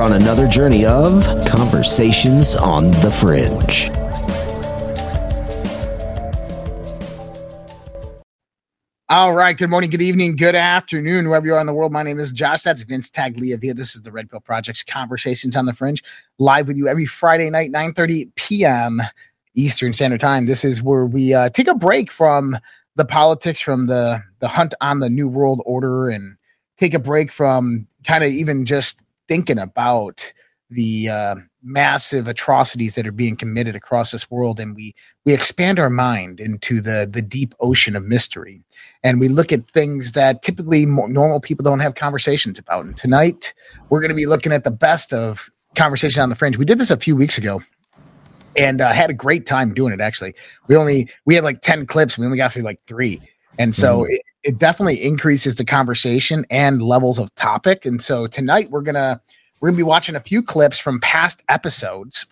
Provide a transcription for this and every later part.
on another journey of Conversations on the Fringe. All right. Good morning, good evening, good afternoon, wherever you are in the world. My name is Josh. That's Vince Tagliavia. This is the Red Pill Project's Conversations on the Fringe, live with you every Friday night, 9 30 p.m. Eastern Standard Time. This is where we uh, take a break from the politics, from the the hunt on the New World Order, and take a break from kind of even just thinking about the uh, massive atrocities that are being committed across this world, and we we expand our mind into the the deep ocean of mystery, and we look at things that typically normal people don't have conversations about. And tonight, we're going to be looking at the best of conversation on the fringe. We did this a few weeks ago and uh, had a great time doing it. Actually, we only we had like ten clips. We only got through like three, and so mm-hmm. it, it, definitely increases the conversation and levels of topic. And so tonight we're gonna we're gonna be watching a few clips from past episodes,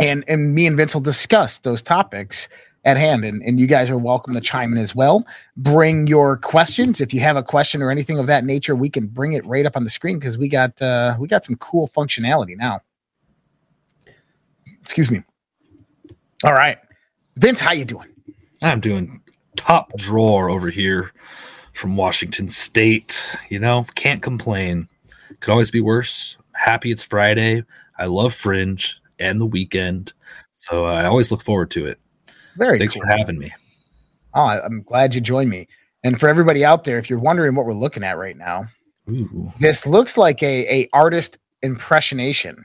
and and me and Vince will discuss those topics at hand. And, and you guys are welcome to chime in as well. Bring your questions if you have a question or anything of that nature. We can bring it right up on the screen because we got uh, we got some cool functionality now. Excuse me. All right. Vince, how you doing? I'm doing top drawer over here from Washington State. You know, can't complain. Could always be worse. Happy it's Friday. I love Fringe and the weekend. So I always look forward to it. Very Thanks cool. for having me. Oh, I'm glad you joined me. And for everybody out there, if you're wondering what we're looking at right now, Ooh. this looks like a, a artist impressionation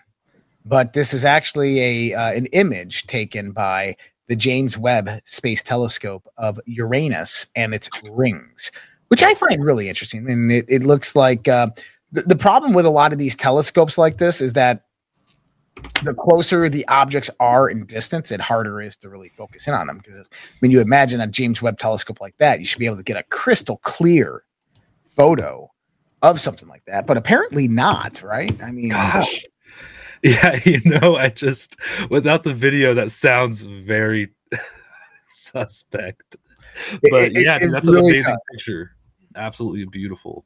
but this is actually a uh, an image taken by the James Webb Space Telescope of Uranus and its rings, which I find really interesting. And it, it looks like uh, the, the problem with a lot of these telescopes like this is that the closer the objects are in distance, it harder is to really focus in on them. Because when you imagine a James Webb telescope like that, you should be able to get a crystal clear photo of something like that. But apparently not, right? I mean, gosh, Yeah, you know, I just without the video, that sounds very suspect. But it, yeah, it, that's really an amazing does. picture. Absolutely beautiful.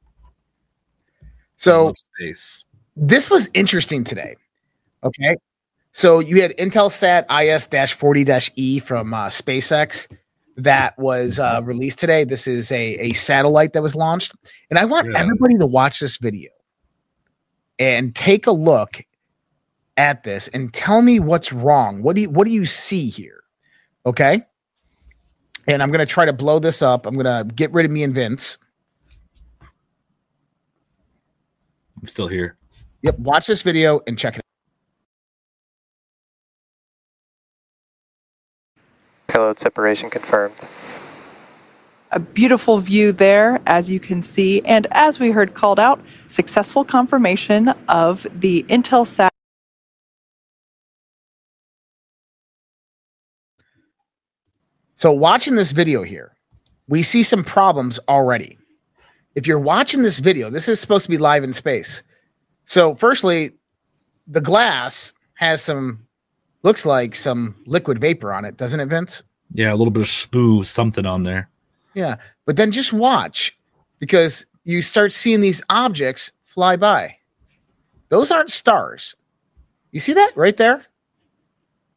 So space. This was interesting today. Okay. So you had Intelsat IS 40 E from uh, SpaceX that was uh, released today. This is a, a satellite that was launched. And I want yeah. everybody to watch this video and take a look at this and tell me what's wrong. What do you what do you see here? Okay. And I'm gonna try to blow this up. I'm gonna get rid of me and Vince. I'm still here. Yep. Watch this video and check it out. Payload separation confirmed. A beautiful view there, as you can see, and as we heard called out, successful confirmation of the Intelsat So, watching this video here, we see some problems already. If you're watching this video, this is supposed to be live in space. So, firstly, the glass has some, looks like some liquid vapor on it, doesn't it, Vince? Yeah, a little bit of spoo, something on there. Yeah. But then just watch because you start seeing these objects fly by. Those aren't stars. You see that right there?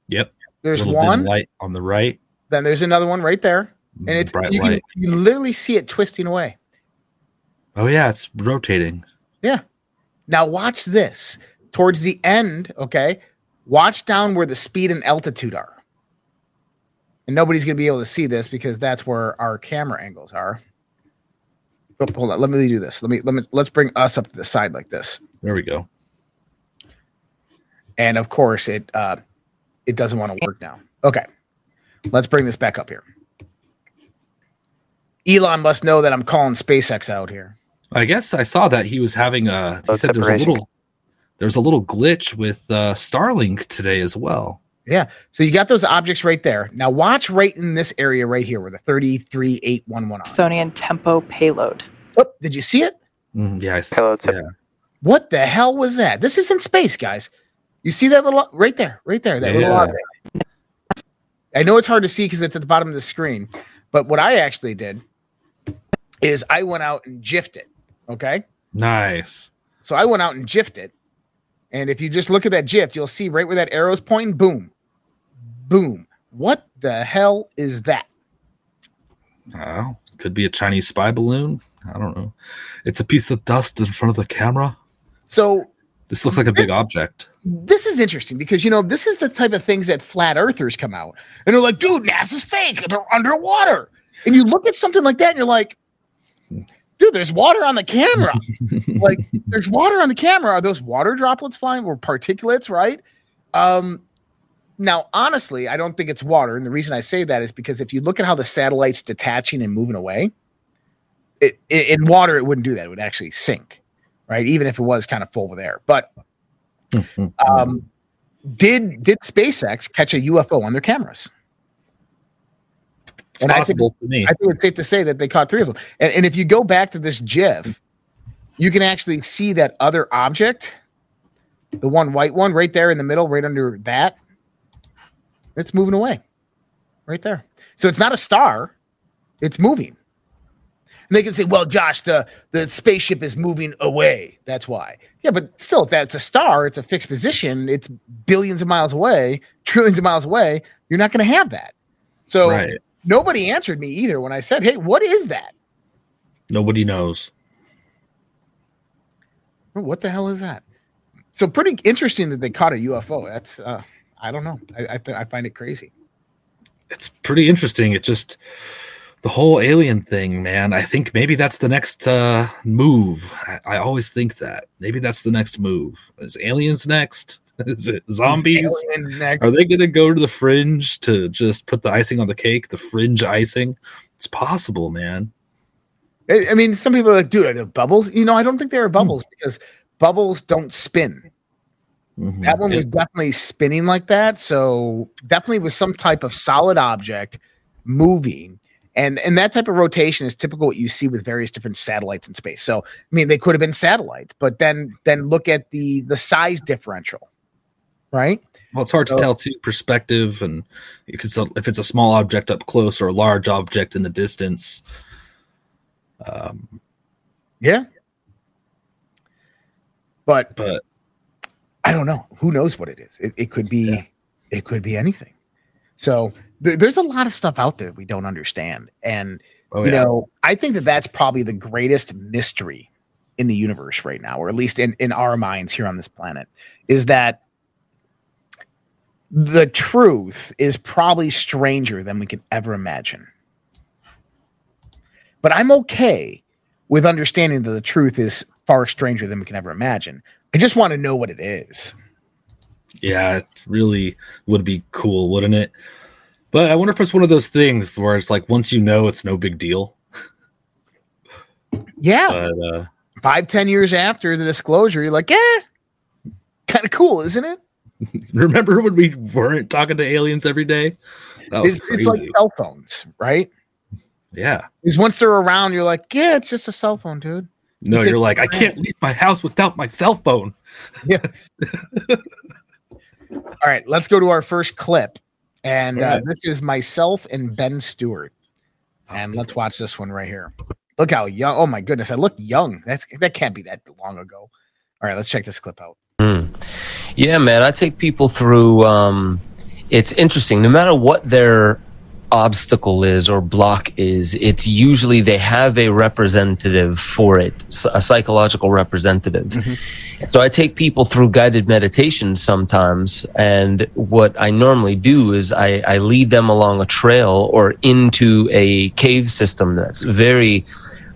Yep. There's one light on the right. Then there's another one right there, and it's you can, you literally see it twisting away. Oh yeah, it's rotating. Yeah. Now watch this. Towards the end, okay, watch down where the speed and altitude are. And nobody's gonna be able to see this because that's where our camera angles are. Oh, hold on, let me do this. Let me let me let's bring us up to the side like this. There we go. And of course, it uh, it doesn't want to work now. Okay. Let's bring this back up here. Elon must know that I'm calling SpaceX out here. I guess I saw that he was having a. He said there's a little, there's a little glitch with uh, Starlink today as well. Yeah. So you got those objects right there. Now watch right in this area right here where the 33811 Smithsonian Tempo payload. Oh, did you see it? Mm, yeah, Payload yeah. What the hell was that? This is in space, guys. You see that little right there, right there, that yeah. little object. I know it's hard to see because it's at the bottom of the screen, but what I actually did is I went out and jiffed it. Okay. Nice. So I went out and jiffed it. And if you just look at that GIF, you'll see right where that arrow's pointing, boom, boom. What the hell is that? Oh, could be a Chinese spy balloon. I don't know. It's a piece of dust in front of the camera. So This looks like a big object. this is interesting because you know this is the type of things that flat earthers come out and they're like, dude, NASA's fake. They're underwater. And you look at something like that and you're like, dude, there's water on the camera. like there's water on the camera. Are those water droplets flying or particulates, right? Um now honestly, I don't think it's water. And the reason I say that is because if you look at how the satellite's detaching and moving away, it, in water it wouldn't do that. It would actually sink, right? Even if it was kind of full with air. But um, did did SpaceX catch a UFO on their cameras? It's and I think- possible to me. I think it's safe to say that they caught three of them. And, and if you go back to this GIF, you can actually see that other object, the one white one right there in the middle, right under that. It's moving away, right there. So it's not a star; it's moving. And they can say, "Well, Josh, the the spaceship is moving away. That's why." Yeah, but still, if that's a star, it's a fixed position. It's billions of miles away, trillions of miles away. You're not going to have that. So right. nobody answered me either when I said, "Hey, what is that? Nobody knows. What the hell is that?" So pretty interesting that they caught a UFO. That's uh, I don't know. I I, th- I find it crazy. It's pretty interesting. It just the whole alien thing, man. I think maybe that's the next uh, move. I, I always think that maybe that's the next move. Is aliens next? Is it zombies? Alien next. Are they going to go to the fringe to just put the icing on the cake? The fringe icing? It's possible, man. I I mean, some people are like, "Dude, are there bubbles?" You know, I don't think there are bubbles because bubbles don't spin. Mhm. That one was definitely spinning like that. So definitely was some type of solid object moving. And and that type of rotation is typical what you see with various different satellites in space. So I mean they could have been satellites, but then then look at the the size differential. Right? Well, it's hard to tell too perspective, and you can tell if it's a small object up close or a large object in the distance. Um, Yeah. But but I don't know. Who knows what it is? It, it could be Yeah. it could be anything. So there, there's a lot of stuff out there we don't understand. And oh you yeah, know i think that that's probably the greatest mystery in the universe right now or at least in, in our minds here on this planet is that the truth is probably stranger than we could ever imagine but i'm okay with understanding that the truth is far stranger than we can ever imagine i just want to know what it is yeah, it really would be cool, wouldn't it? But I wonder if it's one of those things where it's like once you know, it's no big deal. yeah But uh, five ten years after the disclosure you're like yeah kind of cool isn't it remember when we weren't talking to aliens every day? It's, it's like cell phones right yeah. Because once they're around, you're like, yeah, it's just a cell phone, dude. No, think- you're like, I can't leave my house without my cell phone. Yeah. All right, let's go to our first clip. And uh, this is myself and Ben Stewart. And let's watch this one right here. Look how young. Oh my goodness, I look young. That's that can't be that long ago. All right, let's check this clip out. Yeah, man, I take people through. Um, it's interesting. No matter what their obstacle is or block is, it's usually they have a representative for it, a psychological representative. Mm-hmm. So I take people through guided meditations sometimes, and what I normally do is I, I lead them along a trail or into a cave system that's very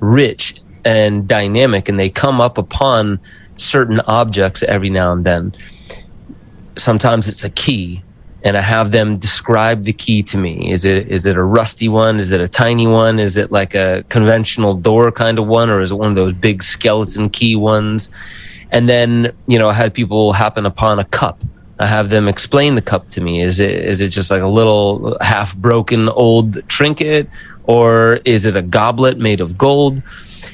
rich and dynamic, and they come up upon certain objects every now and then. Sometimes it's a key and I have them describe the key to me. Is it is it a rusty one? Is it a tiny one? Is it like a conventional door kind of one, or is it one of those big skeleton key ones? And then you know, I had people happen upon a cup. I have them explain the cup to me. Is it is it just like a little half broken old trinket, or is it a goblet made of gold?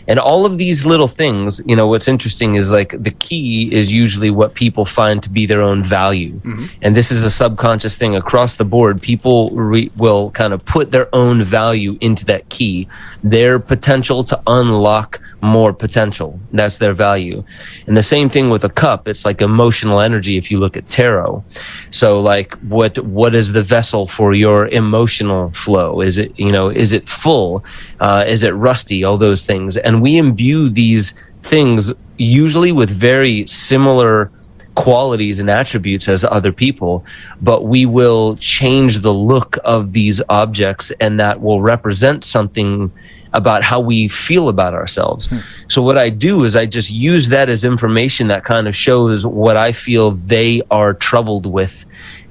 And all of these little things, you know, what's interesting is like the key is usually what people find to be their own value. And this is a subconscious thing across the board. People re- will kind of put their own value into that key, their potential to unlock more potential. That's their value. And the same thing with a cup. It's like emotional energy if you look at tarot. So like what what is the vessel for your emotional flow? Is it, you know, is it full? Uh, is it rusty? All those things. And we imbue these things usually with very similar qualities and attributes as other people, but we will change the look of these objects and that will represent something about how we feel about ourselves. Hmm. So what I do is I just use that as information that kind of shows what I feel they are troubled with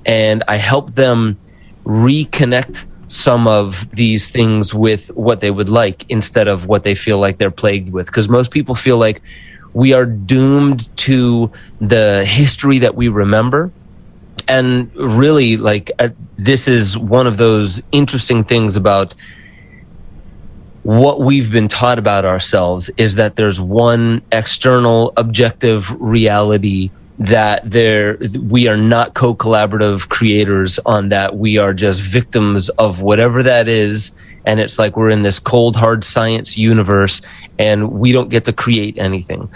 and I help them reconnect some of these things with what they would like instead of what they feel like they're plagued with. Because most people feel like we are doomed to the history that we remember. And really like uh, this is one of those interesting things about what we've been taught about ourselves is that there's one external objective reality that there we are not co-collaborative creators on that. We are just victims of whatever that is. And it's like we're in this cold hard science universe and we don't get to create anything.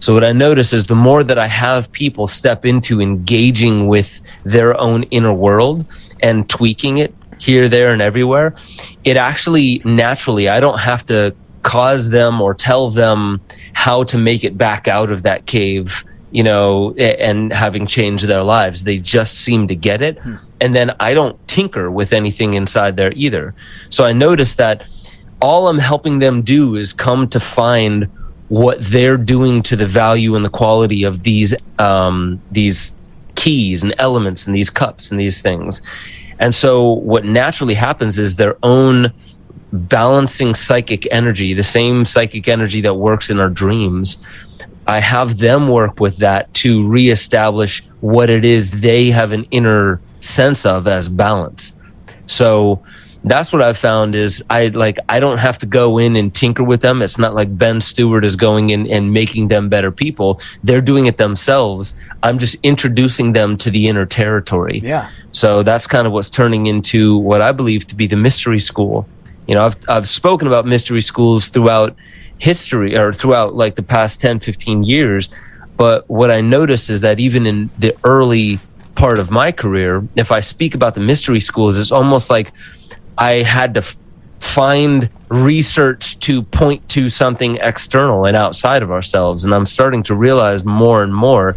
So what i notice is the more that i have people step into engaging with their own inner world and tweaking it here there and everywhere it actually naturally i don't have to cause them or tell them how to make it back out of that cave you know, and having changed their lives. They just seem to get it. And then I don't tinker with anything inside there either. So I noticed that all I'm helping them do is come to find what they're doing to the value and the quality of these um, these keys and elements and these cups and these things. And so what naturally happens is their own balancing psychic energy, the same psychic energy that works in our dreams, I have them work with that to reestablish what it is they have an inner sense of as balance. So that's what I've found is I like I don't have to go in and tinker with them. It's not like Ben Stewart is going in and making them better people. They're doing it themselves. I'm just introducing them to the inner territory. Yeah. So that's kind of what's turning into what I believe to be the mystery school. You know, I've I've spoken about mystery schools throughout history or throughout like the past 10, 15 years, but what I notice is that even in the early part of my career, if I speak about the mystery schools, it's almost like I had to find research to point to something external and outside of ourselves. And I'm starting to realize more and more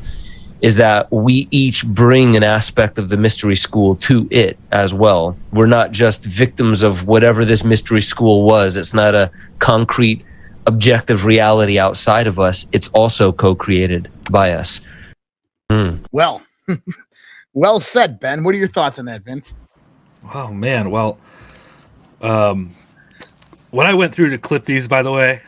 is that we each bring an aspect of the mystery school to it as well. We're not just victims of whatever this mystery school was. It's not a concrete, objective reality outside of us. It's also co created by us. Mm. Well, well said, Ben. What are your thoughts on that, Vince? Oh man, well, um, when I went through to clip these, by the way,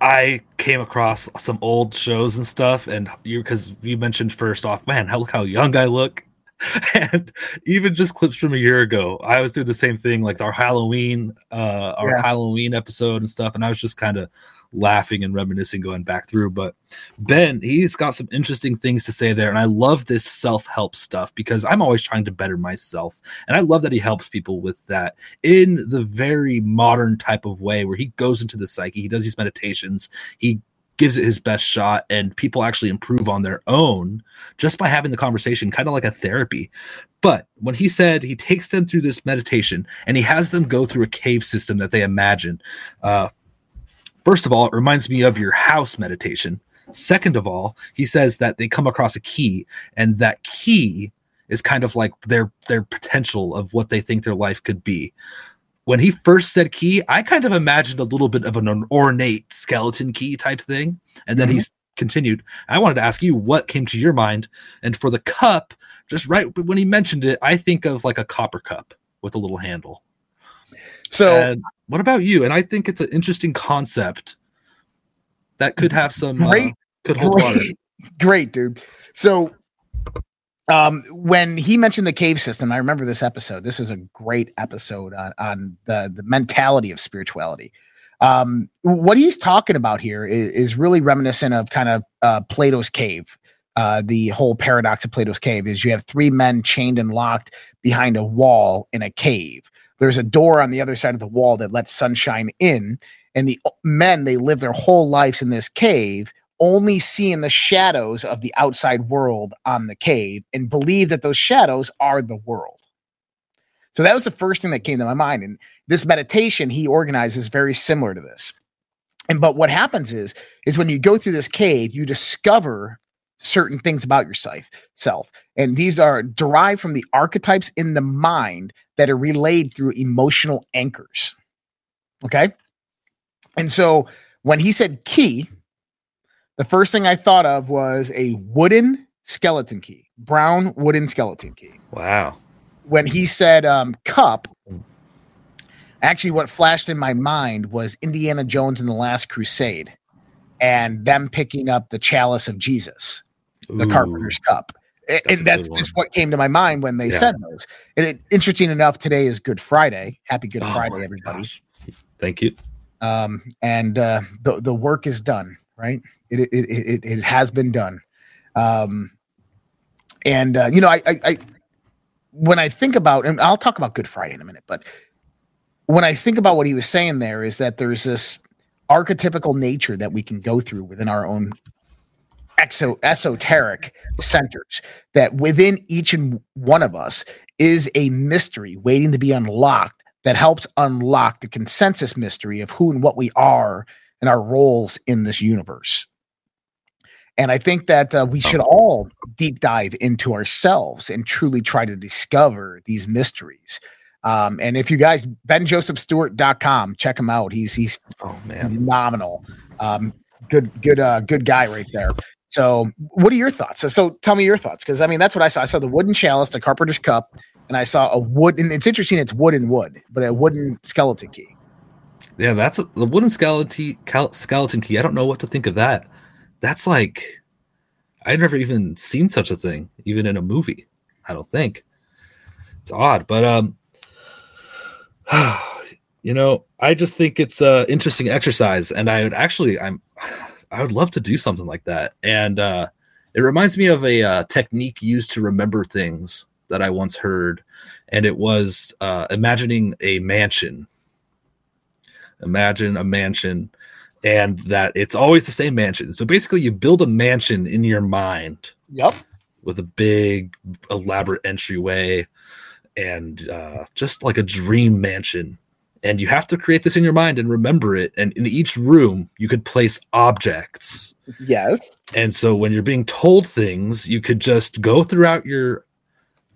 I came across some old shows and stuff, and you because you mentioned first off, man, how look how young I look, and even just clips from a year ago, I was doing the same thing, like our Halloween, uh, our Yeah. Halloween episode and stuff, and I was just kind of laughing and reminiscing going back through. But Ben, he's got some interesting things to say there, and I love this self help stuff because I'm always trying to better myself, and I love that he helps people with that in the very modern type of way where he goes into the psyche, he does these meditations, he gives it his best shot, and people actually improve on their own just by having the conversation, kind of like a therapy. But when he said he takes them through this meditation and he has them go through a cave system that they imagine, uh, first of all, it reminds me of your house meditation. Second of all, he says that they come across a key, and that key is kind of like their their potential of what they think their life could be. When he first said key, I kind of imagined a little bit of an ornate skeleton key type thing, and then Mhm. he's continued. I wanted to ask you what came to your mind, and for the cup, just right when he mentioned it, I think of like a copper cup with a little handle. So And what about you? And I think it's an interesting concept that could have some uh, Great- could hold water. great, great, dude. So um when he mentioned the cave system, I remember this episode. This is a great episode on, on the the mentality of spirituality. Um, what he's talking about here is, is really reminiscent of kind of uh, Plato's cave. Uh, the whole paradox of Plato's cave is you have three men chained and locked behind a wall in a cave. There's a door on the other side of the wall that lets sunshine in, and the men they live their whole lives in this cave only seeing the shadows of the outside world on the cave and believe that those shadows are the world. So that was the first thing that came to my mind. And this meditation he organizes very similar to this. And but what happens is is when you go through this cave, you discover certain things about yourself self and these are derived from the archetypes in the mind that are relayed through emotional anchors okay and so when he said key the first thing I thought of was a wooden skeleton key, brown wooden skeleton key. Wow. When he said um, cup, actually, what flashed in my mind was Indiana Jones and the Last Crusade and them picking up the chalice of Jesus, the Ooh, carpenter's cup. That's and that's just what came to my mind when they Yeah. said those. And it, interesting enough, today is Good Friday. Happy Good Oh Friday, everybody. gosh. Thank you. um, and uh, the the work is done. Right, it it it, it, has been done. Um, and uh, you know, I, I I when I think about, and I'll talk about Good Friday in a minute, but when I think about what he was saying there is that there's this archetypical nature that we can go through within our own exo esoteric centers that within each and one of us is a mystery waiting to be unlocked that helps unlock the consensus mystery of who and what we are and our roles in this universe. And I think that uh, we should all deep dive into ourselves and truly try to discover these mysteries. Um, and if you guys, benjosephstewart.com, check him out. He's, he's Oh man. phenomenal. Um, good, good, uh, good guy right there. So, what are your thoughts? So, so tell me your thoughts because I mean that's what I saw. I saw the wooden chalice, the carpenter's cup, and I saw a wood. And it's interesting, it's wood and wood, but a wooden skeleton key. Yeah, that's a, the wooden skeleton skeleton key. I don't know what to think of that. That's like I'd never even seen such a thing, even in a movie. I don't think it's odd, but um, you know, I just think it's a interesting exercise, and I would actually, I'm, I would love to do something like that, and uh, it reminds me of a uh, technique used to remember things that I once heard, and it was uh, imagining a mansion imagine a mansion and that it's always the same mansion. So basically, you build a mansion in your mind Yep. with a big, elaborate entryway and uh, just like a dream mansion. And you have to create this in your mind and remember it. And in each room, you could place objects. Yes. And so when you're being told things, you could just go throughout your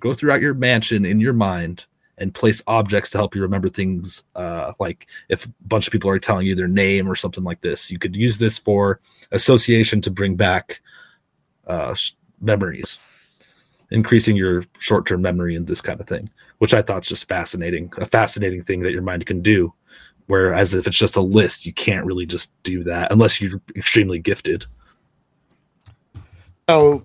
go throughout your mansion in your mind and place objects to help you remember things uh, like if a bunch of people are telling you their name or something like this you could use this for association to bring back uh, sh- memories increasing your short-term memory and this kind of thing which i thought is just fascinating a fascinating thing that your mind can do whereas if it's just a list you can't really just do that unless you're extremely gifted. So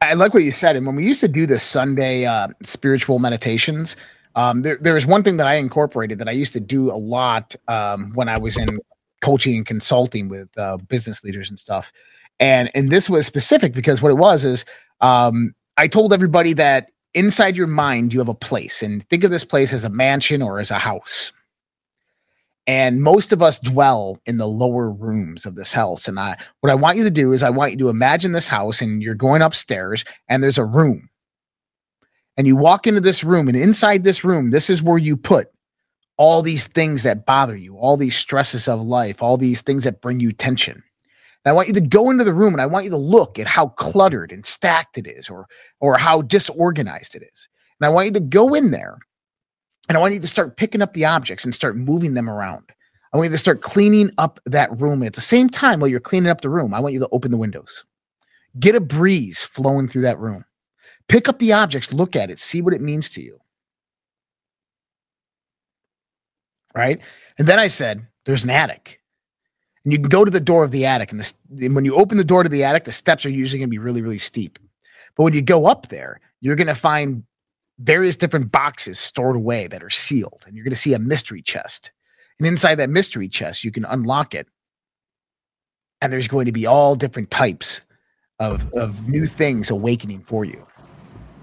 I like what you said. And when we used to do the Sunday uh, spiritual meditations, um, there, there was one thing that I incorporated that I used to do a lot um, when I was in coaching and consulting with uh, business leaders and stuff. And and this was specific because what it was is um, I told everybody that inside your mind you have a place, and think of this place as a mansion or as a house. And most of us dwell in the lower rooms of this house. And I, what I want you to do is I want you to imagine this house and you're going upstairs and there's a room. And you walk into this room and inside this room, this is where you put all these things that bother you, all these stresses of life, all these things that bring you tension. And I want you to go into the room and I want you to look at how cluttered and stacked it is or or how disorganized it is. And I want you to go in there and I want you to start picking up the objects and start moving them around. I want you to start cleaning up that room. And at the same time, while you're cleaning up the room, I want you to open the windows. Get a breeze flowing through that room. Pick up the objects, look at it, see what it means to you. Right. And then I said, there's an attic. And you can go to the door of the attic. And, the, and when you open the door to the attic, the steps are usually going to be really, really steep. But when you go up there, you're going to find various different boxes stored away that are sealed. And you're going to see a mystery chest. And inside that mystery chest, you can unlock it. And there's going to be all different types of, of new things awakening for you.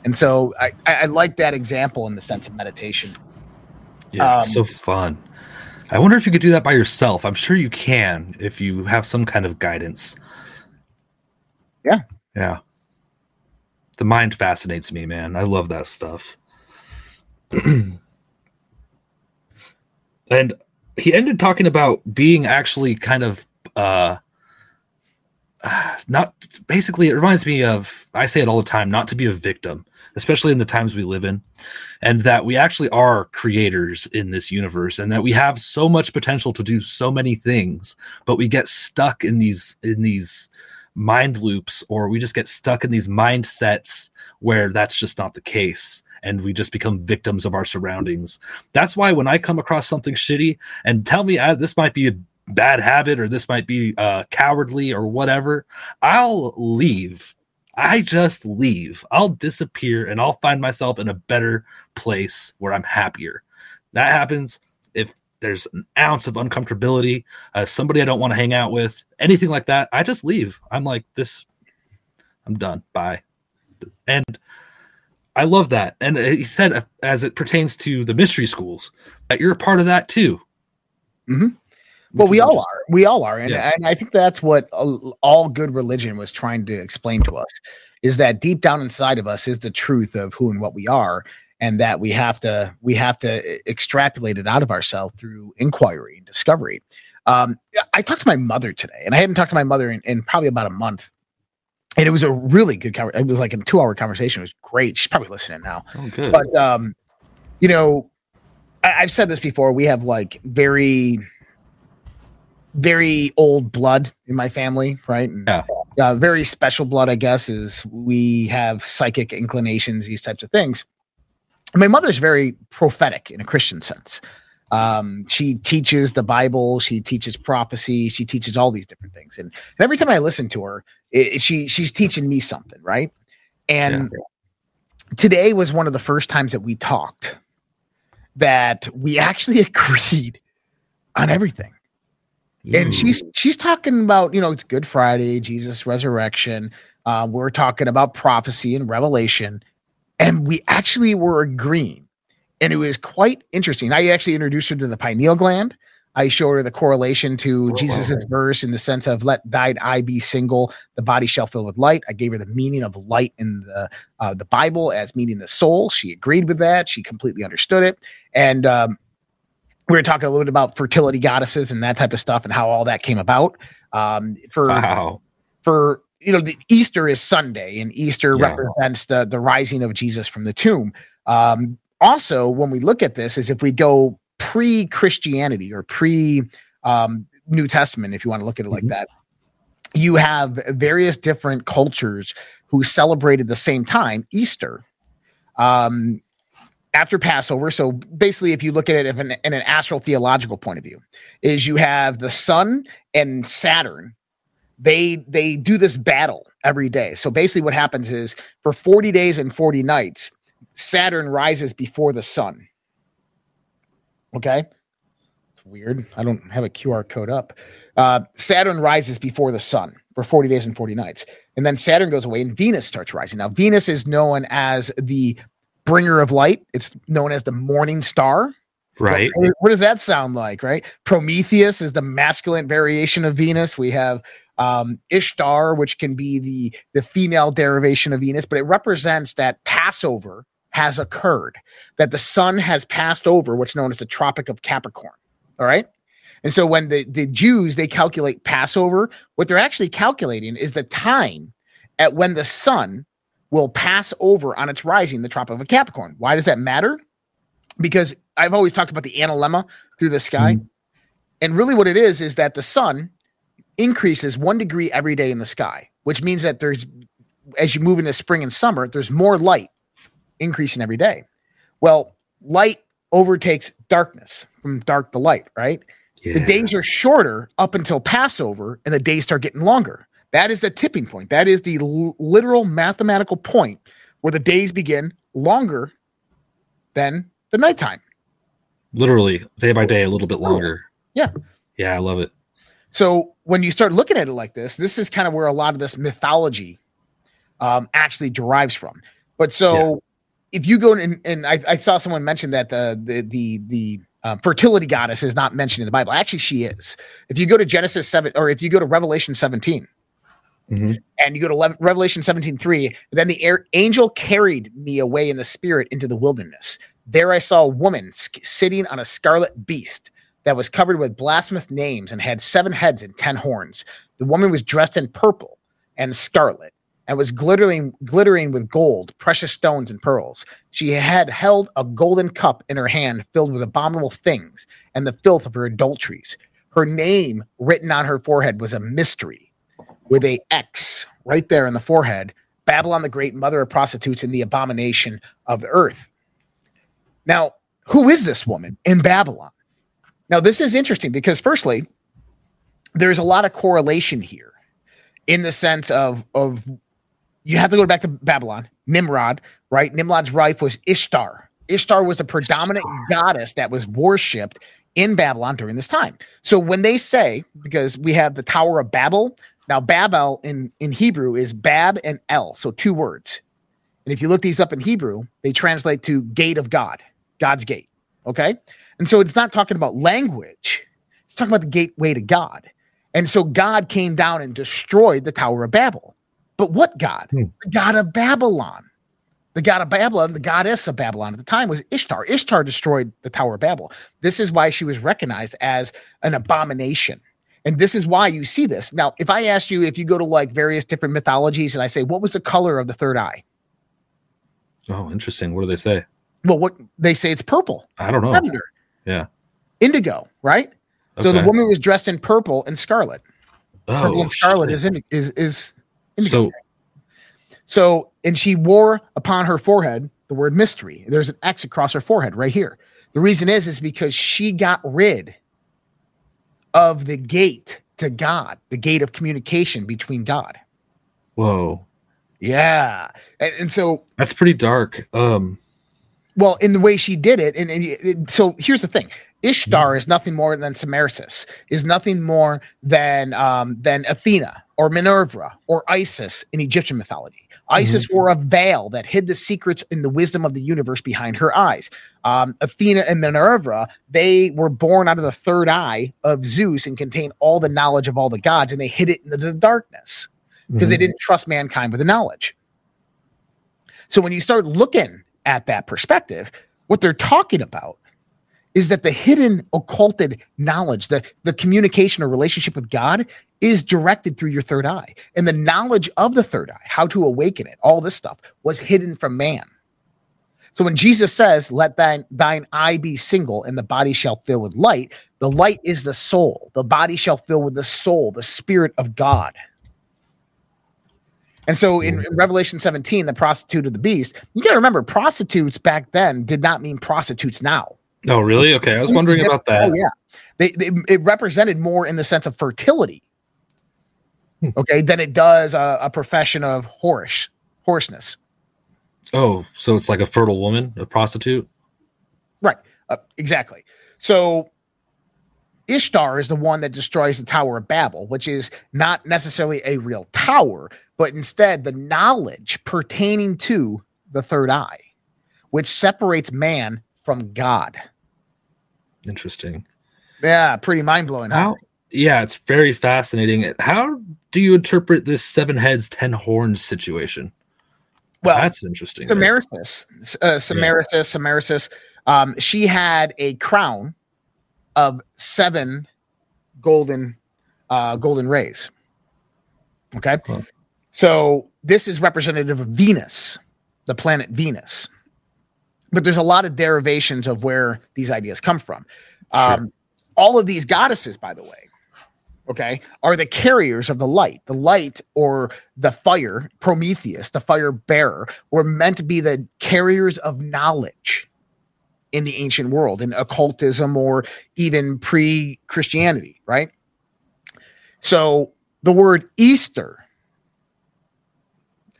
And so I, I like that example in the sense of meditation. Yeah, it's Um, so fun. I wonder if you could do that by yourself. I'm sure you can if you have some kind of guidance. Yeah. Yeah. The mind fascinates me, man. I love that stuff. and he ended talking about being actually kind of uh not basically it reminds me of I say it all the time not to be a victim especially in the times we live in and that we actually are creators in this universe and that we have so much potential to do so many things but we get stuck in these in these mind loops or we just get stuck in these mindsets where that's just not the case and we just become victims of our surroundings that's why when i come across something shitty and tell me uh, this might be a bad habit or this might be uh, cowardly or whatever i'll leave I just leave. I'll disappear and I'll find myself in a better place where I'm happier. That happens if there's an ounce of uncomfortability, uh, somebody I don't want to hang out with, anything like that. I just leave. I'm like, this, I'm done. Bye. And I love that. And he said, uh, as it pertains to the mystery schools, that you're a part of that too. Mhm. Well, we all are. We all are, and, Yeah. and I think that's what all good religion was trying to explain to us: is that deep down inside of us is the truth of who and what we are, and that we have to we have to extrapolate it out of ourselves through inquiry and discovery. Um, I talked to my mother today, and I hadn't talked to my mother in, in probably about a month. And it was a really good conversation. It was like a two hour conversation. It was great. She's probably listening now Oh, good. but um you know I, i've said this before we have like very very old blood in my family right And, Yeah. uh, very special blood i guess is we have psychic inclinations these types of things my mother's very prophetic in a christian sense. Um, she teaches the bible she teaches prophecy she teaches all these different things. And, and every time i listen to her it, she she's teaching me something right? And today was one of the first times that we talked that we actually agreed on everything. And she's she's talking about you know it's good friday jesus resurrection. Uh, we're talking about prophecy and revelation and we actually were agreeing and it was quite interesting. I actually introduced her to the pineal gland. I showed her the correlation to Oh, jesus' wow. verse in the sense of let thine eye be single the body shall fill with light. I gave her the meaning of light in the uh, the bible as meaning the soul. She agreed with that. She completely understood it. And um, we were talking a little bit about fertility goddesses and that type of stuff and how all that came about. Um, for wow. for you know, the Easter is Sunday, and Easter Yeah. represents the the rising of Jesus from the tomb. Um, also, when we look at this, is if we go pre Christianity or pre um, New Testament, if you want to look at it like Mhm. that, you have various different cultures who celebrated the same time, Easter. Um, after Passover, so basically, if you look at it in an, in an astral theological point of view, is you have the sun and Saturn. They they do this battle every day. So basically, what happens is for forty days and forty nights, Saturn rises before the sun. Okay, it's weird. I don't have a QR code up. Uh, Saturn rises before the sun for forty days and forty nights, and then Saturn goes away, and Venus starts rising. Now, Venus is known as the bringer of light. It's known as the morning star. Right. What, does that sound like, right? Prometheus is the masculine variation of Venus. We have um, Ishtar, which can be the the female derivation of Venus, but it represents that Passover has occurred, that the sun has passed over what's known as the Tropic of Capricorn. All right. And so when the, the Jews they calculate Passover, what they're actually calculating is the time at when the sun will pass over on its rising the Tropic of Capricorn. Why does that matter? Because I've always talked about the analemma through the sky. Mm-hmm. And really what it is is that the sun increases one degree every day in the sky, which means that there's as you move into spring and summer, there's more light increasing every day. Well, light overtakes darkness from dark to light, right? Yeah. The days are shorter up until Passover, and the days start getting longer. That is the tipping point. That is the l- literal mathematical point where the days begin longer than the nighttime. Literally, day by day, a little bit longer. Yeah. Yeah, I love it. So when you start looking at it like this, this is kind of where a lot of this mythology um, actually derives from. But so if you go and, and I, I saw someone mention that the the the the uh, fertility goddess is not mentioned in the Bible. Actually, she is. If you go to Genesis seven, or if you go to Revelation 17 Mhm. and you go to Le- Revelation 17 3, then the air, angel carried me away in the spirit into the wilderness. There I saw a woman sk- sitting on a scarlet beast that was covered with blasphemous names and had seven heads and ten horns. The woman was dressed in purple and scarlet and was glittering glittering with gold, precious stones and pearls. She had held a golden cup in her hand filled with abominable things and the filth of her adulteries. Her name written on her forehead was a mystery with a X right there in the forehead. Babylon the Great, mother of prostitutes and the abomination of the earth. Now, who is this woman in Babylon? Now, this is interesting because, firstly, there's a lot of correlation here in the sense of, of you have to go back to Babylon, Nimrod, right? Nimrod's wife was Ishtar. Ishtar was a predominant goddess that was worshipped in Babylon during this time. So when they say, because we have the Tower of Babel, now Babel in, in Hebrew is Bab and El, so two words. And if you look these up in Hebrew, they translate to gate of God, God's gate. Okay. And so it's not talking about language, it's talking about the gateway to God. And so God came down and destroyed the Tower of Babel. But what God? Hmm. The God of Babylon. The God of Babylon, the goddess of Babylon at the time was Ishtar. Ishtar destroyed the Tower of Babel. This is why she was recognized as an abomination. And this is why you see this. Now, if I asked you, if you go to like various different mythologies and I say, what was the color of the third eye? Oh, interesting. What do they say? Well, what they say it's purple, I don't know. Yeah. indigo, right? So the woman was dressed in purple and scarlet. Purple Oh, and scarlet shit. is, indi- is is indigo. so So, and she wore upon her forehead the word mystery. There's an X across her forehead right here. The reason is, is because she got rid of the gate to God, the gate of communication between God. whoa, Yeah. And, and so, that's pretty dark. Um, well, in the way she did it, and, and it- so here's the thing Ishtar is nothing more than Samarisus, is nothing more than um, than Athena or Minerva or Isis in Egyptian mythology. Isis wore a veil that hid the secrets and the wisdom of the universe behind her eyes. Um, Athena and Minerva, they were born out of the third eye of Zeus and contain all the knowledge of all the gods, and they hid it in the darkness because they didn't trust mankind with the knowledge. So when you start looking at that perspective, what they're talking about is that the hidden occulted knowledge, the, the communication or relationship with God is directed through your third eye. And the knowledge of the third eye, how to awaken it, all this stuff was hidden from man. So when Jesus says, Let thine, thine eye be single and the body shall fill with light, the light is the soul. The body shall fill with the soul, the spirit of God. And so in, in Revelation 17, the prostitute of the beast, you got to remember, prostitutes back then did not mean prostitutes now. oh, really? Okay. I was wondering about that. Oh, yeah. They, they, it represented more in the sense of fertility, Hmm. okay, than it does a, a profession of horse, hoarseness. Oh, so it's like a fertile woman, a prostitute? Right. Uh, exactly. So Ishtar is the one that destroys the Tower of Babel, which is not necessarily a real tower, but instead the knowledge pertaining to the third eye, which separates man from God. Interesting. Yeah, pretty mind blowing. Huh? How? Yeah, it's very fascinating. How do you interpret this seven heads, ten horns situation? Well, that's interesting. Samarisus, uh, Samarisus, Samarisus. Um, she had a crown of seven golden, uh, golden rays. Okay, Huh. So this is representative of Venus, the planet Venus. But there's a lot of derivations of where these ideas come from. Um, All of these goddesses, by the way, okay, are the carriers of the light. The light or the fire, Prometheus, the fire bearer, were meant to be the carriers of knowledge in the ancient world, in occultism or even pre Christianity, right? So the word Easter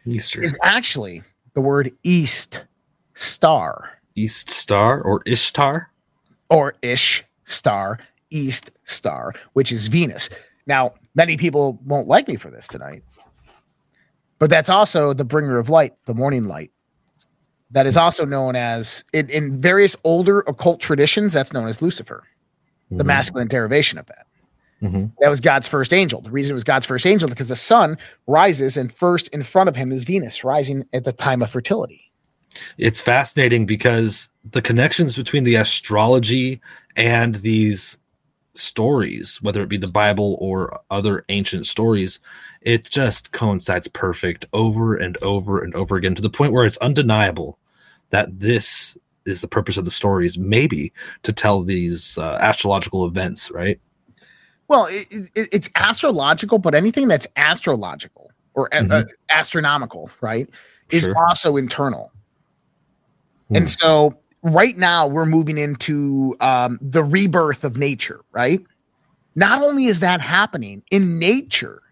Easter, is actually the word East Star. East Star, or Ishtar. or Ish star, East star, which is Venus. Now, many people won't like me for this tonight, but that's also the bringer of light, the morning light. That is also known as, in, in various older occult traditions, that's known as Lucifer, the Mhm. masculine derivation of that. Mhm. That was God's first angel. The reason it was God's first angel because the sun rises, and first in front of him is Venus rising at the time of fertility. It's fascinating because the connections between the astrology and these stories, whether it be the Bible or other ancient stories, it just coincides perfect over and over and over again to the point where it's undeniable that this is the purpose of the stories, maybe to tell these uh, astrological events, right? Well, it, it, it's astrological, but anything that's astrological or a- uh, astronomical, right, is Sure. also internal. Hmm. And so right now we're moving into um, the rebirth of nature, right? Not only is that happening in nature,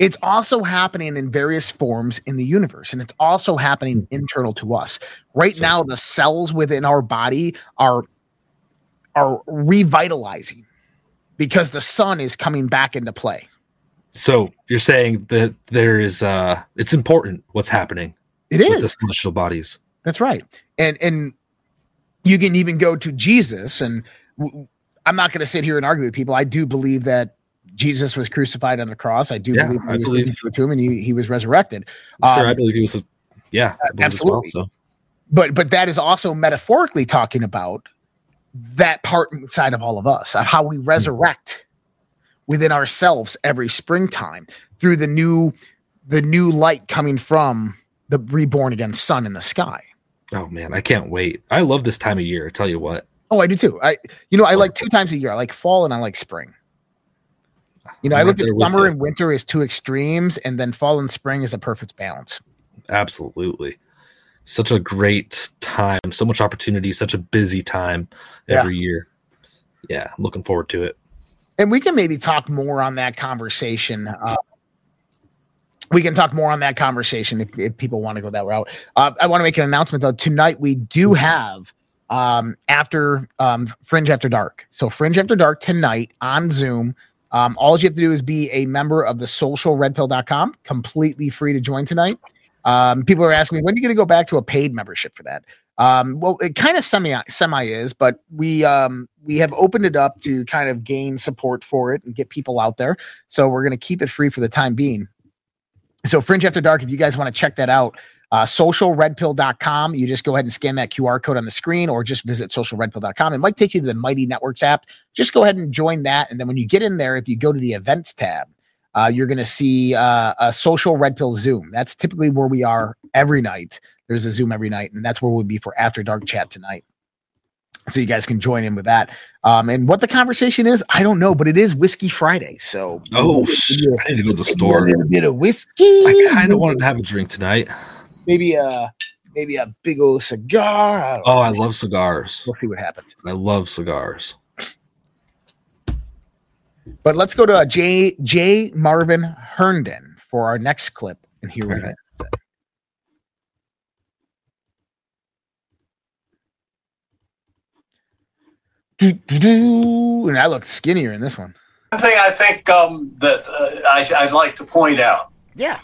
it's also happening in various forms in the universe, and it's also happening internal to us. Right So- now, the cells within our body are are revitalizing because the sun is coming back into play. So you're saying that there is uh it's important what's happening It with the is. celestial bodies. That's right. And and you can even go to Jesus and w- I'm not going to sit here and argue with people. I do believe that Jesus was crucified on the cross. I do Yeah, believe I he was believe- to a tomb and he, he was resurrected. sure, Um, I believe he was a yeah, I believe as absolutely. well. So but but that is also metaphorically talking about that part inside of all of us of how we resurrect within ourselves every springtime through the new the new light coming from the reborn again sun in the sky Oh man, I can't wait. I love this time of year. I tell you what. oh i do too i you know i oh. like two times a year i like fall and i like spring you know i I'm look at summer and winter as two extremes and then fall and spring is a perfect balance Absolutely. Such a great time, so much opportunity, such a busy time Yeah. every year. Yeah, I'm looking forward to it. and we can maybe talk more on that conversation. Uh, we can talk more on that conversation if, if people want to go that route. Uh, I want to make an announcement though. Tonight we do have um, after um, Fringe After Dark. So Fringe After Dark tonight on Zoom. Um, all you have to do is be a member of the socialredpill.com, completely free to join tonight. Um, people are asking me when are you going to go back to a paid membership for that? Um, well, it kind of semi semi is, but we um, we have opened it up to kind of gain support for it and get people out there. So we're going to keep it free for the time being. So Fringe After Dark, if you guys want to check that out, uh, socialredpill.com. You just go ahead and scan that QR code on the screen or just visit socialredpill.com. It might take you to the Mighty Networks app. Just go ahead and join that. And then when you get in there, if you go to the events tab, uh, you're going to see uh, a social red pill Zoom. That's typically where we are every night. There's a Zoom every night, and that's where we'll be for After Dark chat tonight. So you guys can join in with that. Um, and what the conversation is, I don't know, but it is Whiskey Friday. So Oh, I need to go to the store. a little bit of whiskey. I kind of wanted to have a drink tonight. maybe a maybe a big old cigar. I Oh, know. I love cigars. We'll see what happens. I love cigars. But let's go to uh, J J Marvin Herndon for our next clip and hear what he Alright. has to And I look skinnier in this one. One thing I think um, that uh, I, I'd like to point out Yeah.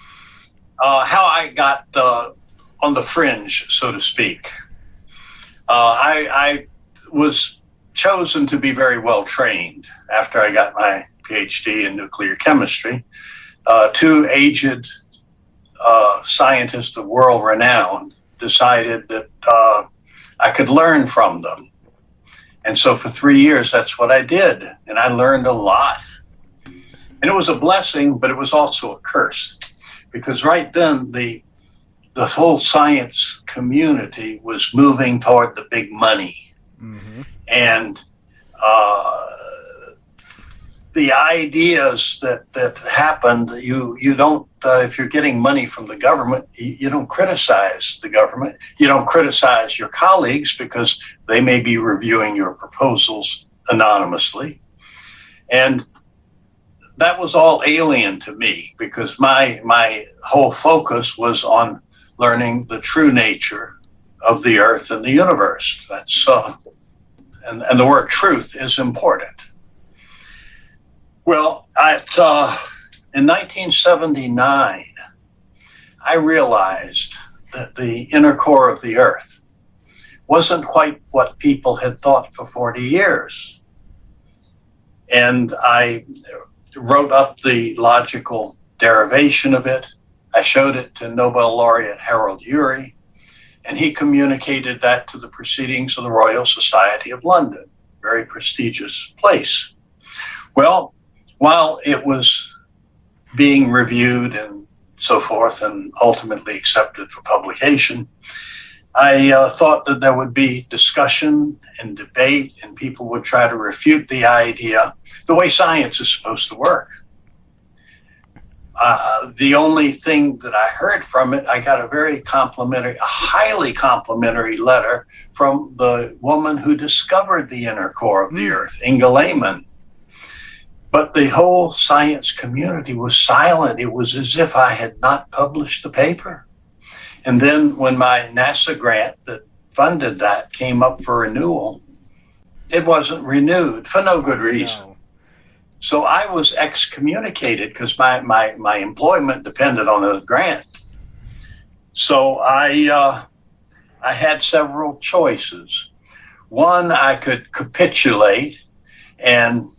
uh, how I got uh, on the fringe, so to speak. Uh, I, I was chosen to be very well trained after I got my PhD in nuclear chemistry. Uh, two aged uh, scientists of world renown decided that uh, I could learn from them. And so for three years, that's what I did. And I learned a lot. And it was a blessing, but it was also a curse because right then the the whole science community was moving toward the big money and uh, the ideas that that happened you you don't uh, if you're getting money from the government you, you don't criticize the government. You don't criticize your colleagues because they may be reviewing your proposals anonymously. And that was all alien to me because my my whole focus was on learning the true nature of the earth and the universe. That's uh, and, and the word truth is important. Well, uh, in 1979, I realized that the inner core of the earth wasn't quite what people had thought for 40 years. And I wrote up the logical derivation of it. I showed it to Nobel laureate Harold Urey, and he communicated that to the proceedings of the Royal Society of London, very prestigious place. Well, while it was being reviewed and so forth and ultimately accepted for publication, I uh, thought that there would be discussion and debate, and people would try to refute the idea the way science is supposed to work. Uh, the only thing that I heard from it, I got a very complimentary, a highly complimentary letter from the woman who discovered the inner core of the mm. earth, Inge Lehmann. But the whole science community was silent. It was as if I had not published the paper. And then when my NASA grant that funded that came up for renewal, it wasn't renewed for no good reason. No. So I was excommunicated because my, my, my employment depended on a grant. So I, uh, I had several choices. One, I could capitulate and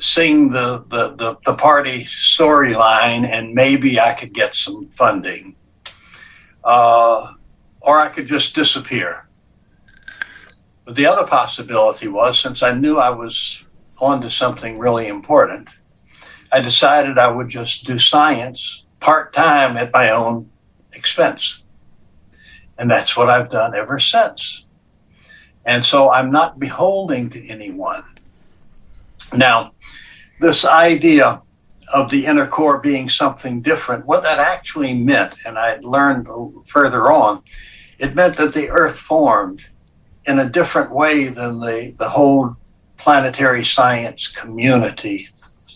sing the, the, the, the party storyline, and maybe I could get some funding uh, or I could just disappear. But the other possibility was since I knew I was onto something really important, I decided I would just do science part time at my own expense. And that's what I've done ever since. And so I'm not beholding to anyone. Now, this idea of the inner core being something different, what that actually meant, and I learned further on, it meant that the Earth formed in a different way than the, the whole planetary science community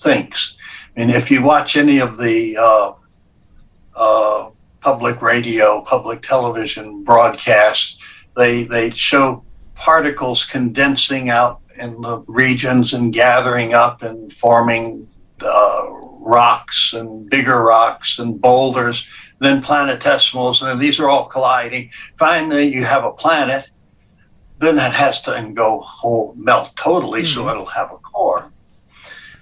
thinks. I mean, if you watch any of the uh, uh, public radio, public television broadcasts, they, they show particles condensing out in the regions and gathering up and forming uh, rocks and bigger rocks and boulders, then planetesimals, and these are all colliding. Finally, you have a planet, then that has to go whole, melt totally, mm-hmm. so it'll have a core.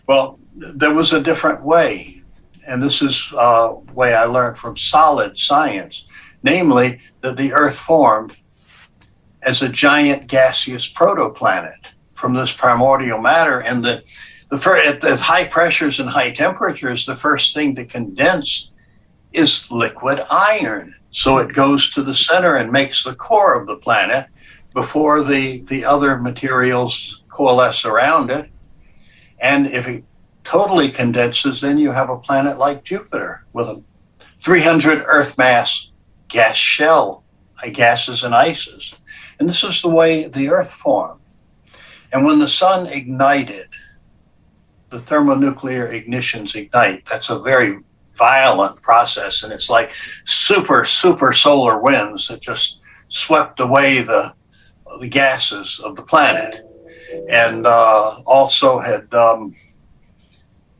Well, there was a different way, and this is a uh, way I learned from solid science, namely that the Earth formed as a giant gaseous protoplanet from this primordial matter, and that the first, at, at high pressures and high temperatures, the first thing to condense is liquid iron. So it goes to the center and makes the core of the planet before the, the other materials coalesce around it. And if it totally condenses, then you have a planet like Jupiter with a 300 Earth mass gas shell, gases and ices. And this is the way the Earth formed. And when the sun ignited, the thermonuclear ignitions ignite. That's a very violent process, and it's like super, super solar winds that just swept away the the gases of the planet, and uh, also had um,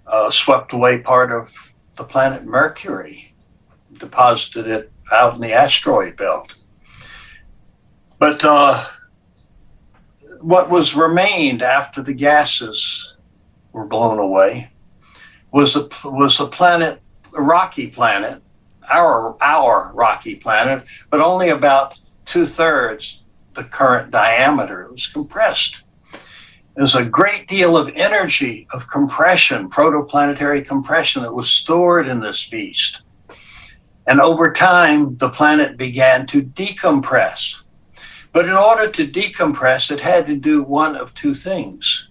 uh, swept away part of the planet Mercury, deposited it out in the asteroid belt. But uh, what was remained after the gases were blown away was a was a planet, a rocky planet, our our rocky planet, but only about two thirds the current diameter. It was compressed. There's a great deal of energy of compression, protoplanetary compression, that was stored in this beast. And over time, the planet began to decompress. But in order to decompress, it had to do one of two things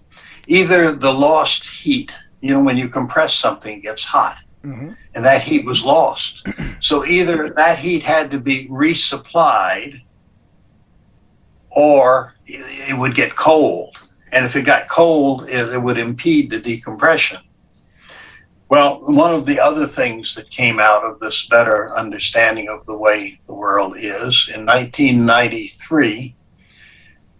either the lost heat, you know, when you compress something, it gets hot. Mm-hmm. And that heat was lost. so either that heat had to be resupplied or it would get cold. And if it got cold, it, would impede the decompression. Well, one of the other things that came out of this better understanding of the way the world is in 1993,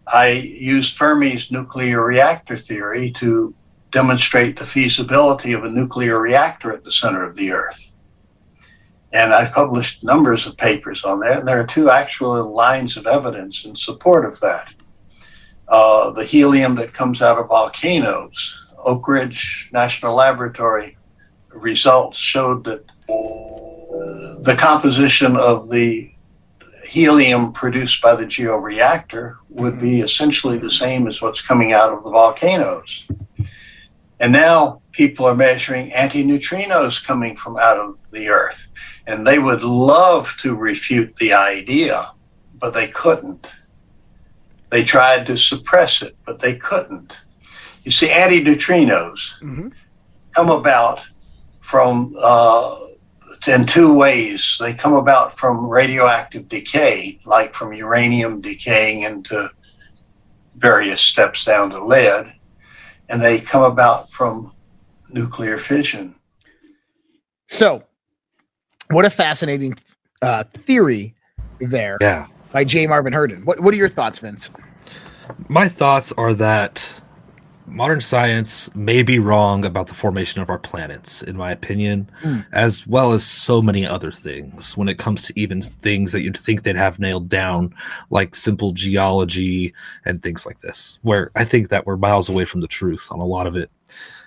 I used Fermi's nuclear reactor theory to demonstrate the feasibility of a nuclear reactor at the center of the Earth. And I've published numbers of papers on that, and there are two actual lines of evidence in support of that. Uh, the helium that comes out of volcanoes, Oak Ridge National Laboratory results showed that uh, the composition of the helium produced by the georeactor would be essentially the same as what's coming out of the volcanoes. And now people are measuring antineutrinos coming from out of the Earth. And they would love to refute the idea, but they couldn't. They tried to suppress it, but they couldn't. You see, antineutrinos mm-hmm. come about from uh, in two ways. They come about from radioactive decay, like from uranium decaying into various steps down to lead, and they come about from nuclear fission. So, what a fascinating uh, theory there. Yeah. By J. Marvin Herndon. What What are your thoughts, Vince? My thoughts are that modern science may be wrong about the formation of our planets, in my opinion, mm. as well as so many other things when it comes to even things that you'd think they'd have nailed down, like simple geology and things like this, where I think that we're miles away from the truth on a lot of it.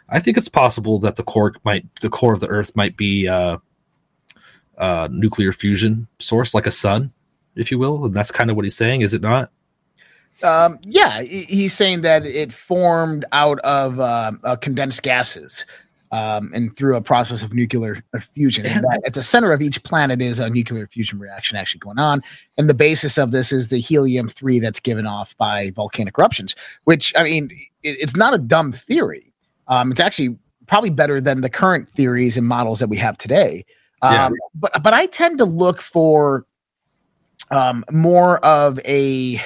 I think it's possible that the core might, the core of the Earth might be uh, uh, nuclear fusion source, like a sun, if you will, and that's kind of what he's saying, is it not? Um, yeah, he's saying that it formed out of uh, uh, condensed gases um, and through a process of nuclear uh, fusion. And at the center of each planet is a nuclear fusion reaction actually going on. And the basis of this is the helium 3 that's given off by volcanic eruptions, which, I mean, it, it's not a dumb theory. Um, it's actually probably better than the current theories and models that we have today. Um, yeah. But but I tend to look for um, more of a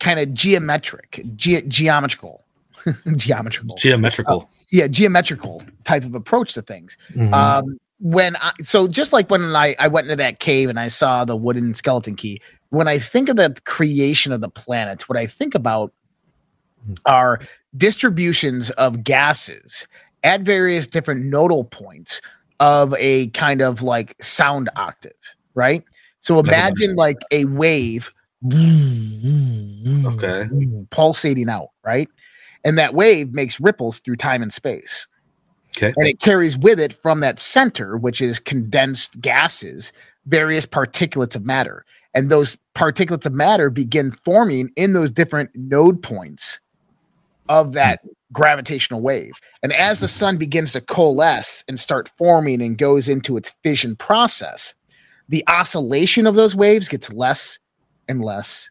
kind of geometric, ge- geometrical, geometrical, geometrical. Uh, yeah, geometrical type of approach to things. Mm-hmm. Um, when I, so just like when I, I went into that cave and I saw the wooden skeleton key, when I think of the creation of the planet, what I think about mm-hmm. are distributions of gases at various different nodal points of a kind of like sound octave, right? So imagine like a wave okay. Pulsating out right? And that wave makes ripples through time and space. Okay. And it carries with it from that center which is condensed gases various particulates of matter. And those particulates of matter begin forming in those different node points of that gravitational wave. And as the sun begins to coalesce and start forming and goes into its fission process the oscillation of those waves gets less and less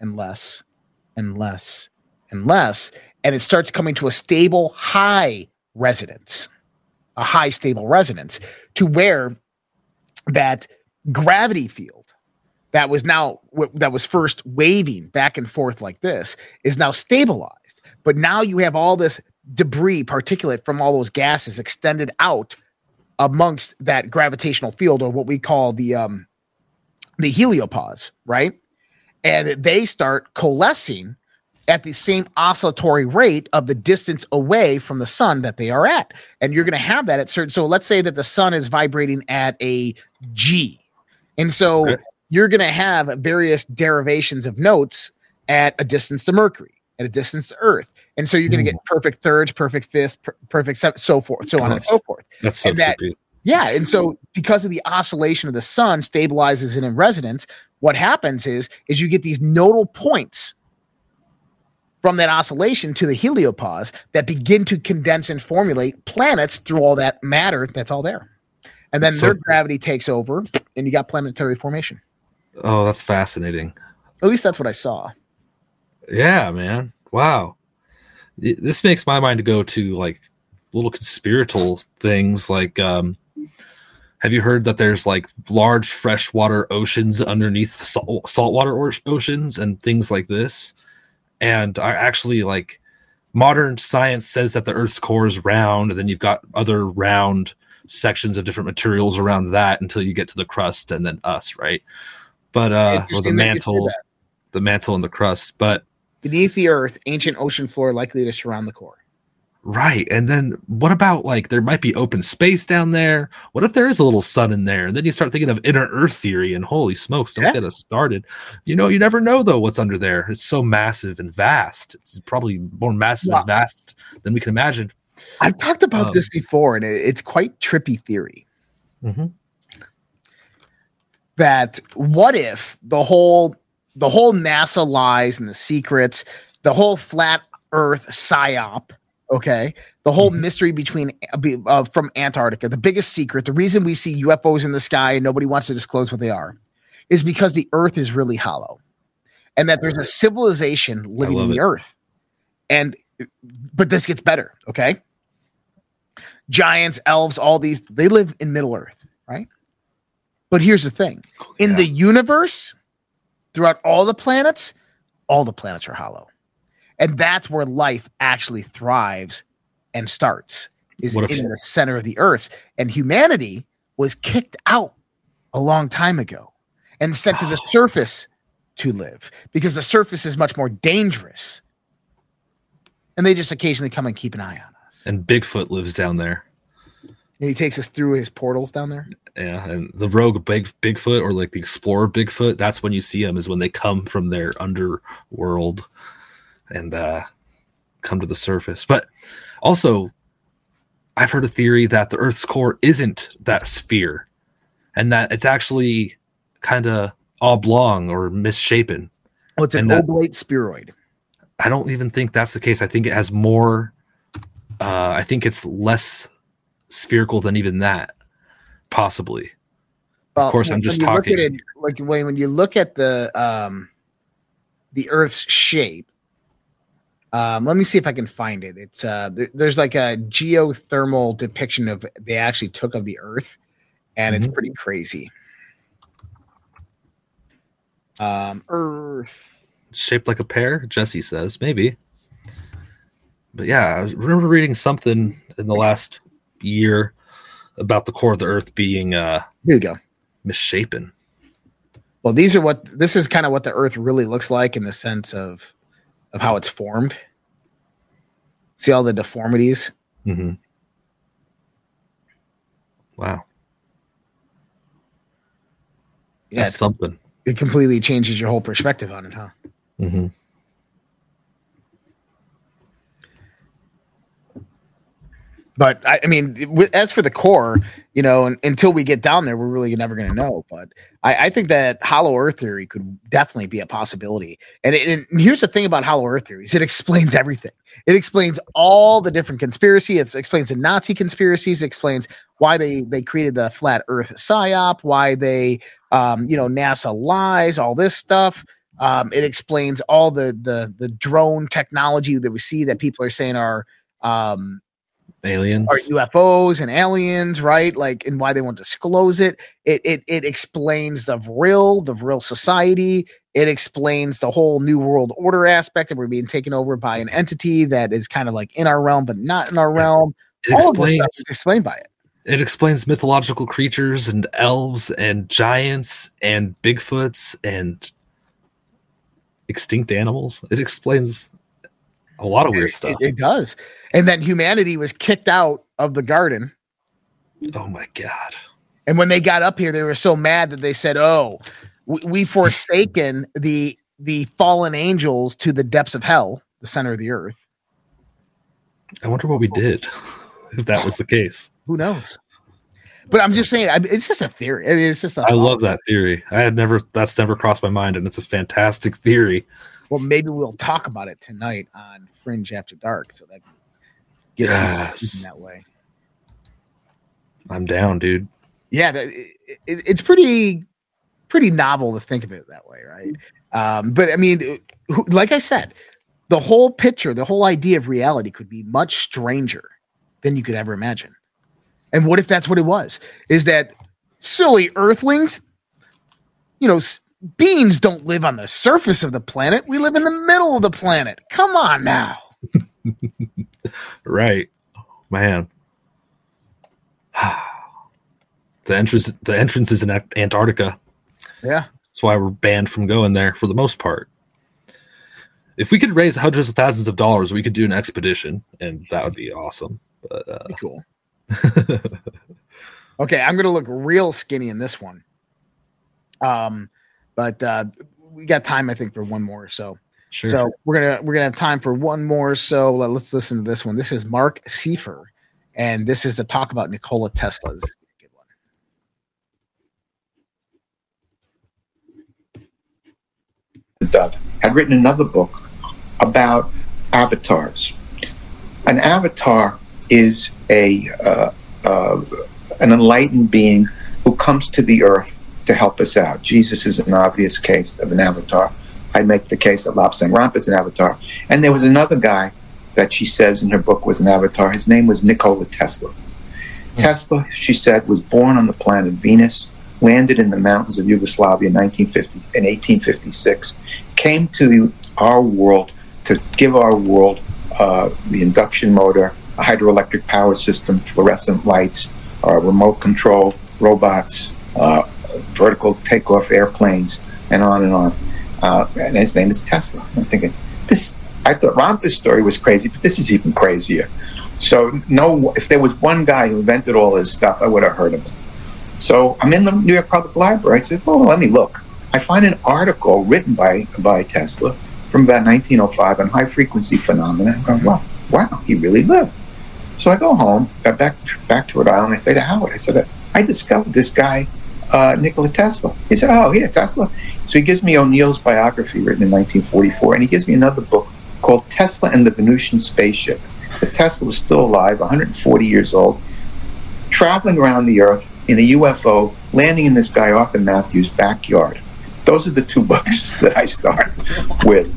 and less and less and less. And it starts coming to a stable high resonance, a high stable resonance to where that gravity field that was now that was first waving back and forth like this is now stabilized. But now you have all this debris, particulate from all those gases extended out amongst that gravitational field, or what we call the um, the heliopause, right? And they start coalescing at the same oscillatory rate of the distance away from the sun that they are at. And you're going to have that at certain. So let's say that the sun is vibrating at a G. And so okay. you're going to have various derivations of notes at a distance to Mercury, at a distance to Earth. And so you're going to get hmm. perfect thirds, perfect fifths, per- perfect seventh, so forth, so on and so forth. That's so and that, yeah. And so because of the oscillation of the sun stabilizes it in resonance, what happens is is you get these nodal points from that oscillation to the heliopause that begin to condense and formulate planets through all that matter that's all there. And then so, their gravity takes over and you got planetary formation. Oh, that's fascinating. At least that's what I saw. Yeah, man. Wow. This makes my mind go to like little conspiratorial things like um have you heard that there's like large freshwater oceans underneath salt, saltwater or- oceans and things like this? And I actually like modern science says that the Earth's core is round, and then you've got other round sections of different materials around that until you get to the crust and then us, right? But uh, or the mantle. the mantle and the crust. But Beneath the earth, ancient ocean floor likely to surround the core. Right, and then what about like there might be open space down there? What if there is a little sun in there? And then you start thinking of inner Earth theory, and holy smokes, don't Yeah. get us started. You know, you never know though what's under there. It's so massive and vast. It's probably more massive Yeah. and vast than we can imagine. I've talked about Um, this before, and it's quite trippy theory. Mhm. That what if the whole the whole NASA lies and the secrets, the whole flat Earth psyop, okay, the whole mystery between uh, from Antarctica, the biggest secret, the reason we see UFOs in the sky and nobody wants to disclose what they are, is because the Earth is really hollow, and that there's a civilization living in the it. Earth, and but this gets better, okay giants, elves, all these, they live in Middle Earth, right? But here's the thing in Yeah. the universe, throughout all the planets, all the planets are hollow. And that's where life actually thrives and starts, is in the center of the earth. And humanity was kicked out a long time ago and sent to the surface to live because the surface is much more dangerous. And they just occasionally come and keep an eye on us. And Bigfoot lives down there. And he takes us through his portals down there. Yeah, and the rogue big Bigfoot or like the explorer Bigfoot, that's when you see them is when they come from their underworld and uh come to the surface. But also I've heard a theory that the Earth's core isn't that sphere and that it's actually kind of oblong or misshapen. Oh, it's an And that- oblate spheroid. I don't even think that's the case. I think it has more uh I think it's less spherical than even that possibly. Well, course, I'm just talking it, like when when you look at the um, the Earth's shape. Um, let me see if I can find it. It's uh, there- there's like a geothermal depiction of they actually took of the Earth, and it's Mhm. pretty crazy. Um, Earth. shaped like a pear jesse says maybe but yeah i remember reading something in the last year about the core of the earth being uh Here you go. misshapen Well, these are what this is kind of what the Earth really looks like in the sense of of how it's formed. See all the deformities. mm-hmm. wow Yeah, that's something it completely changes your whole perspective on it, huh? mm-hmm. But I, I mean, as for the core, you know, un- until we get down there, we're really never going to know. But I, I think that hollow Earth theory could definitely be a possibility. And, it, and here's the thing about hollow Earth theories: it explains everything. It explains all the different conspiracy. It explains the Nazi conspiracies. It explains why they they created the flat Earth psyop. Why they, um, you know, NASA lies. All this stuff. Um, it explains all the the the drone technology that we see that people are saying are um, aliens are UFOs and aliens, right? Like, and why they won't disclose it. It it it explains the real, the real society. It explains the whole new world order aspect that we're being taken over by an entity that is kind of like in our realm but not in our realm. it All of this explains stuff is explained by it. it explains mythological creatures and elves and giants and bigfoots and extinct animals it explains a lot of weird It, stuff it does. And then humanity was kicked out of the garden. oh my god And when they got up here, they were so mad that they said, "Oh, we, we forsaken the the fallen angels to the depths of hell, the center of the earth." I wonder what we oh. did if that was the case. Who knows? But I'm just saying, I, it's just a theory. I mean, it's just. A I love that theory. I had never that's never crossed my mind, and it's a fantastic theory. Well, maybe we'll talk about it tonight on Fringe After Dark, so that get Yes. in that way. I'm down, dude. Yeah, that, it, it, it's pretty pretty novel to think of it that way, right? Um, but I mean, like I said, the whole picture, the whole idea of reality could be much stranger than you could ever imagine. And what if that's what it was? Is that silly Earthlings? You know, s- beings don't live on the surface of the planet. We live in the middle of the planet. Come on now. Right, man. the entrance, the entrance is in Antarctica. Yeah. That's why we're banned from going there for the most part. if we could raise hundreds of thousands of dollars, we could do an expedition, and that would be awesome. But uh, Be cool. Okay, I'm gonna look real skinny in this one. Um, but uh, we got time, I think, for one more. So, sure. so we're gonna we're gonna have time for one more. So let, us listen to this one. This is Marc Seifer, and this is to talk about Nikola Tesla's. Good one. Dove had written another book about avatars. An avatar is a uh, uh, an enlightened being who comes to the earth to help us out. Jesus is an obvious case of an avatar. I make the case that Lobsang Rampa is an avatar. And there was another guy that she says in her book was an avatar. His name was Nikola Tesla. Tesla, she said, was born on the planet Venus, landed in the mountains of Yugoslavia in 1950 in 1856, came to our world to give our world uh, the induction motor, a hydroelectric power system, fluorescent lights, uh, remote control robots, uh, vertical takeoff airplanes, and on and on. Uh, and his name is Tesla. I'm thinking this. I thought Rampa's story was crazy, but this is even crazier. So no, if there was one guy who invented all this stuff, I would have heard of him. So I'm in the New York Public Library. I said, well, let me look. I find an article written by by Tesla from about 1905 on high frequency phenomena. I'm going, wow, wow, he really lived. So I go home, got back back to Rhode Island. I say to Howard, I said, I discovered this guy, uh, Nikola Tesla. He said, Oh, yeah, Tesla. So he gives me O'Neill's biography written in 1944, and he gives me another book called Tesla and the Venusian Spaceship. The Tesla was still alive, 140 years old, traveling around the Earth in a UFO, landing in this guy Arthur Matthews' backyard. Those are the two books that I start with.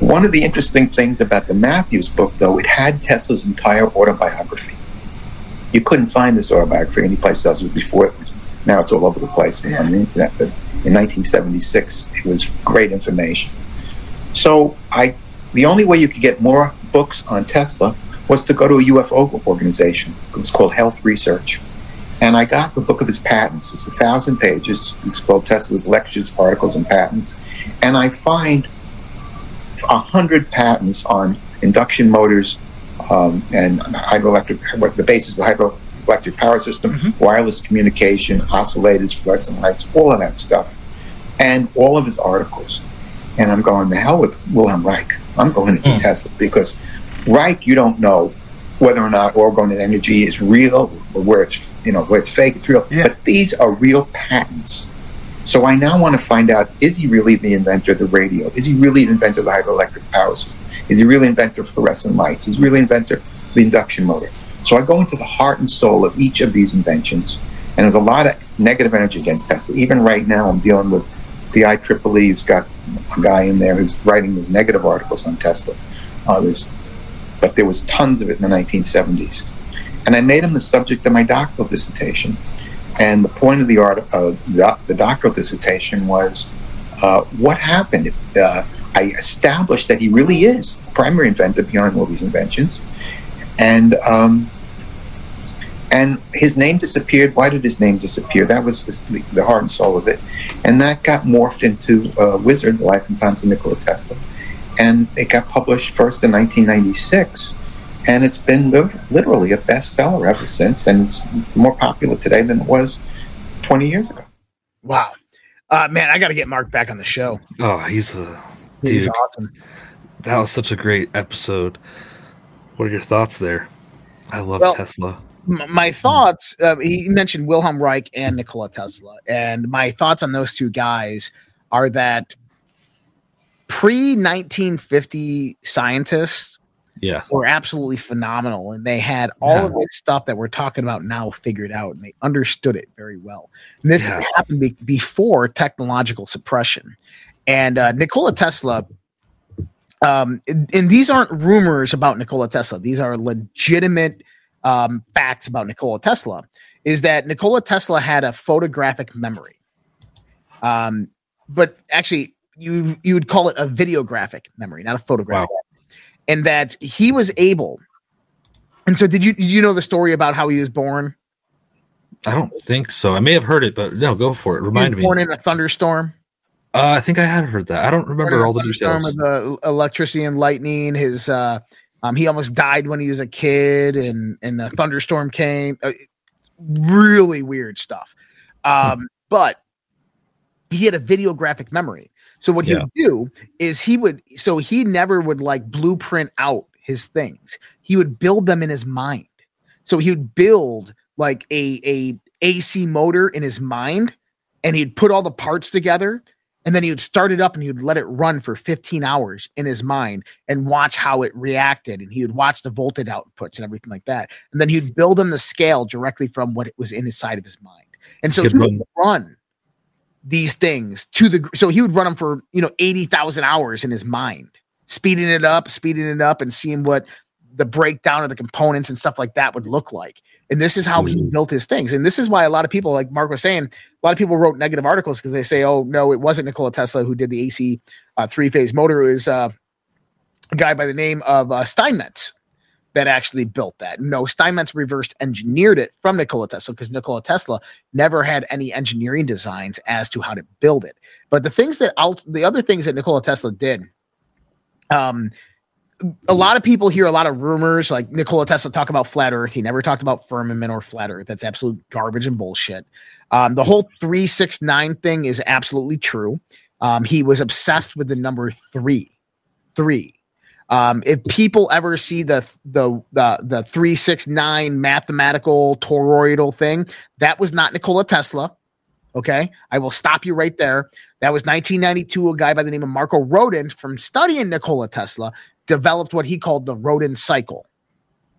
One of the interesting things about the Matthews book, though, it had Tesla's entire autobiography. You couldn't find this autobiography anyplace else before. Now it's all over the place on the internet. But in 1976, it was great information. So I, the only way you could get more books on Tesla was to go to a UFO organization. It was called Health Research. And I got the book of his patents. It's a thousand pages. It's called Tesla's Lectures, Articles, and Patents. And I find a hundred patents on induction motors um, and hydroelectric, what the basis of the hydroelectric power system, Mm-hmm. wireless communication, oscillators, fluorescent lights, all of that stuff, and all of his articles. And I'm going to hell with Wilhelm Reich. I'm going into Tesla because Reich, you don't know whether or not orgone energy is real or where it's you know where it's fake, it's real. Yeah. But these are real patents. So I now want to find out: is he really the inventor of the radio? Is he really the inventor of the hydroelectric power system? Is he really inventor of fluorescent lights? Is he really inventor of the induction motor? So I go into the heart and soul of each of these inventions, and there's a lot of negative energy against Tesla. Even right now, I'm dealing with the IEEE. Who's got a guy in there who's writing these negative articles on Tesla. Uh, but there was tons of it in the 1970s, and I made him the subject of my doctoral dissertation. And the point of the art, uh, the doctoral dissertation was uh, what happened. Uh, I established that he really is the primary inventor behind all these inventions, and um, and his name disappeared. Why did his name disappear? That was the, the heart and soul of it, and that got morphed into uh, Wizard: The Life and Times of Nikola Tesla, and it got published first in 1996 and it's been literally a bestseller ever since, and it's more popular today than it was 20 years ago. Wow. Uh, man, I got to get Marc back on the show. oh, he's a He's dude. awesome. That was such a great episode. What are your thoughts there? I love Well, Tesla. My thoughts uh, he mentioned wilhelm reich and nikola tesla and my thoughts on those two guys are that pre-1950 scientists Yeah. were absolutely phenomenal and they had all Yeah. of this stuff that we're talking about now figured out and they understood it very well and this Yeah. happened be- before technological suppression and uh, nikola tesla um, and, and these aren't rumors about nikola tesla these are legitimate um, facts about nikola tesla is that nikola tesla had a photographic memory um, but actually you you would call it a videographic memory not a photographic and that he was able. And so, did you did you know the story about how he was born? I don't think so. I may have heard it, but no, go for it. He was Remind me. born in a thunderstorm. Uh, I think I had heard that. I don't remember all the Thunderstorm details. with the electricity and lightning. His uh, um, he almost died when he was a kid, and and the thunderstorm came. Uh, really weird stuff. Um, but he had a videographic memory. So what he Yeah. would do is he would so he never would like blueprint out his things. He would build them in his mind. So he would build like a a AC motor in his mind and he'd put all the parts together and then he would start it up and he would let it run for 15 hours in his mind and watch how it reacted. And he would watch the voltage outputs and everything like that. And then he'd build them the scale directly from what it was inside of his mind. And so Could he would run- run these things to the so he would run them for you know 80,000 hours in his mind speeding it up speeding it up and seeing what the breakdown of the components and stuff like that would look like. And this is how he Mhm. built his things. And this is why a lot of people like marc was saying a lot of people wrote negative articles because they say oh no it wasn't nikola tesla who did the ac uh, three-phase motor. It was uh, a guy by the name of uh, steinmetz that actually built that. No steinmetz reversed engineered it from nikola tesla because nikola tesla never had any engineering designs as to how to build it. But the things that the other things that nikola tesla did um a lot of people hear a lot of rumors like Nikola Tesla talk about flat earth. He never talked about firmament or flat earth. That's absolute garbage and bullshit. Um, the whole 369 thing is absolutely true. Um, he was obsessed with the number three. Three. Um, if people ever see the the the the 369 mathematical toroidal thing, that was not Nikola Tesla. Okay. I will stop you right there. That was 1992. A guy by the name of Marko Rodin from studying Nikola Tesla developed what he called the Rodin cycle.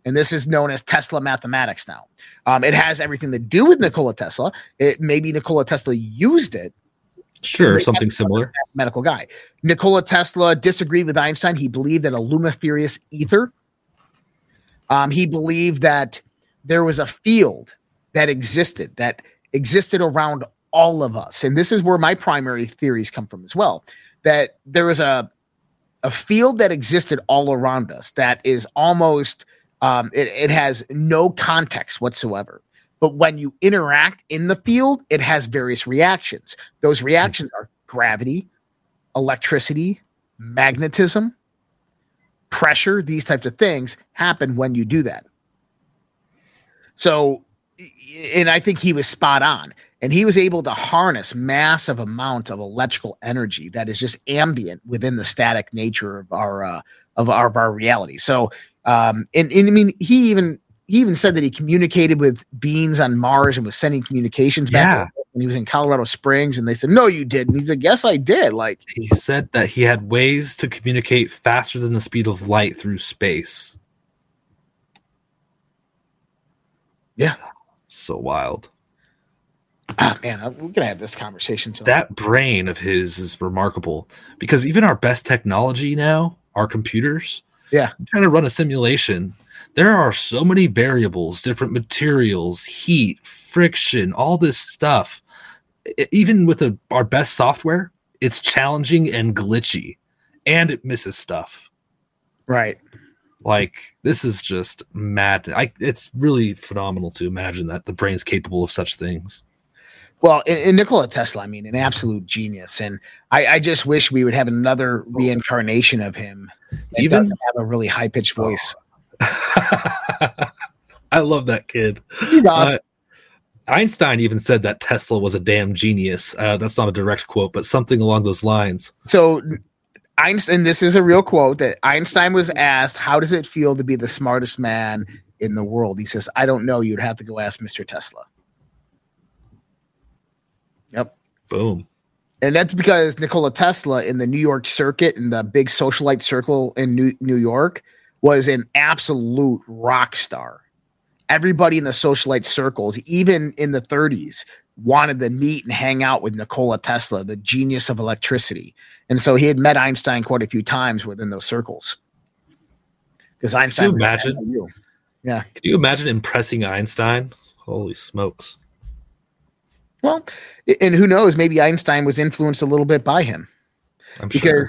And this is known as Tesla mathematics now. Um, it has everything to do with Nikola Tesla. It maybe Nikola Tesla used it, Sure, something similar. medical guy. Nikola Tesla disagreed with Einstein. He believed in a lumiferious ether. Um, he believed that there was a field that existed, that existed around all of us. And this is where my primary theories come from as well. That there was a a field that existed all around us that is almost um, it, it has no context whatsoever. But when you interact in the field, it has various reactions. Those reactions are gravity, electricity, magnetism, pressure, these types of things happen when you do that. So, and I think he was spot on. And he was able to harness massive amount of electrical energy that is just ambient within the static nature of our uh, of our of our reality. So, um, and, and I mean, he even he even said that he communicated with beings on Mars and was sending communications back Yeah. when he was in Colorado Springs. And they said, "No, you didn't." He's like, "Yes, I did." Like, He said that he had ways to communicate faster than the speed of light through space. Yeah. So wild. Ah, man, we're gonna have this conversation too. That brain of his is remarkable because even our best technology now, our computers, Yeah. trying to run a simulation, there are so many variables, different materials, heat, friction, all this stuff. E- Even with a, our best software, it's challenging and glitchy and it misses stuff. right. Like this is just mad. I, it's really phenomenal to imagine that the brain's capable of such things. Well, and, and Nikola Tesla, I mean, an absolute genius, and I, I just wish we would have another reincarnation of him. Even- have a really high pitched voice. I love that kid. He's awesome. Uh, Einstein even said that Tesla was a damn genius. Uh, that's not a direct quote, but something along those lines. so Einstein, this is a real quote that Einstein was asked, "How does it feel to be the smartest man in the world?" He says, "I don't know. You'd have to go ask Mr. Tesla." Yep. Boom. And that's because Nikola Tesla in the New York circuit in the big socialite circle in New, New York was an absolute rock star. Everybody in the socialite circles, even in the 30s, wanted to meet and hang out with Nikola Tesla, the genius of electricity. And so he had met Einstein quite a few times within those circles. Because Einstein, Can you imagine? you. Can you imagine impressing Einstein? Holy smokes. Well, and who knows? Maybe Einstein was influenced a little bit by him. I'm because sure.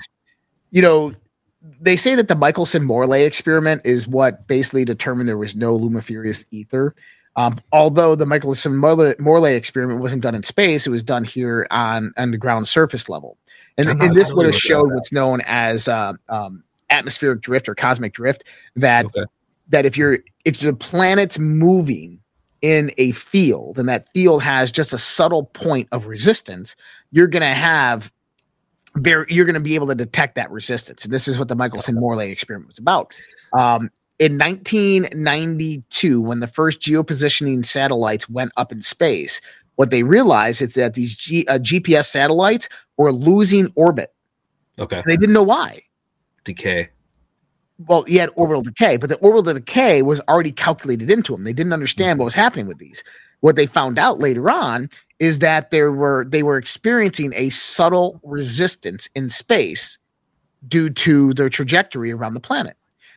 you know they say that the Michelson Morley experiment is what basically determined there was no luminiferous ether. Um, although the Michelson Morley, experiment wasn't done in space, it was done here on on the ground surface level, and, and this would have showed what's known as uh, um, atmospheric drift or cosmic drift. That Okay. that if you're if the planet's moving in a field and that field has just a subtle point of resistance, you're going to have very you're going to be able to detect that resistance. And this is what the Michelson Morley experiment was about. Um, in 1992, when the first geopositioning satellites went up in space, what they realized is that these G, uh, GPS satellites were losing orbit. Okay. And they didn't know why Decay. Well, he had orbital decay, but the orbital decay was already calculated into him. They didn't understand what was happening with these. What they found out later on is that there were they were experiencing a subtle resistance in space due to their trajectory around the planet.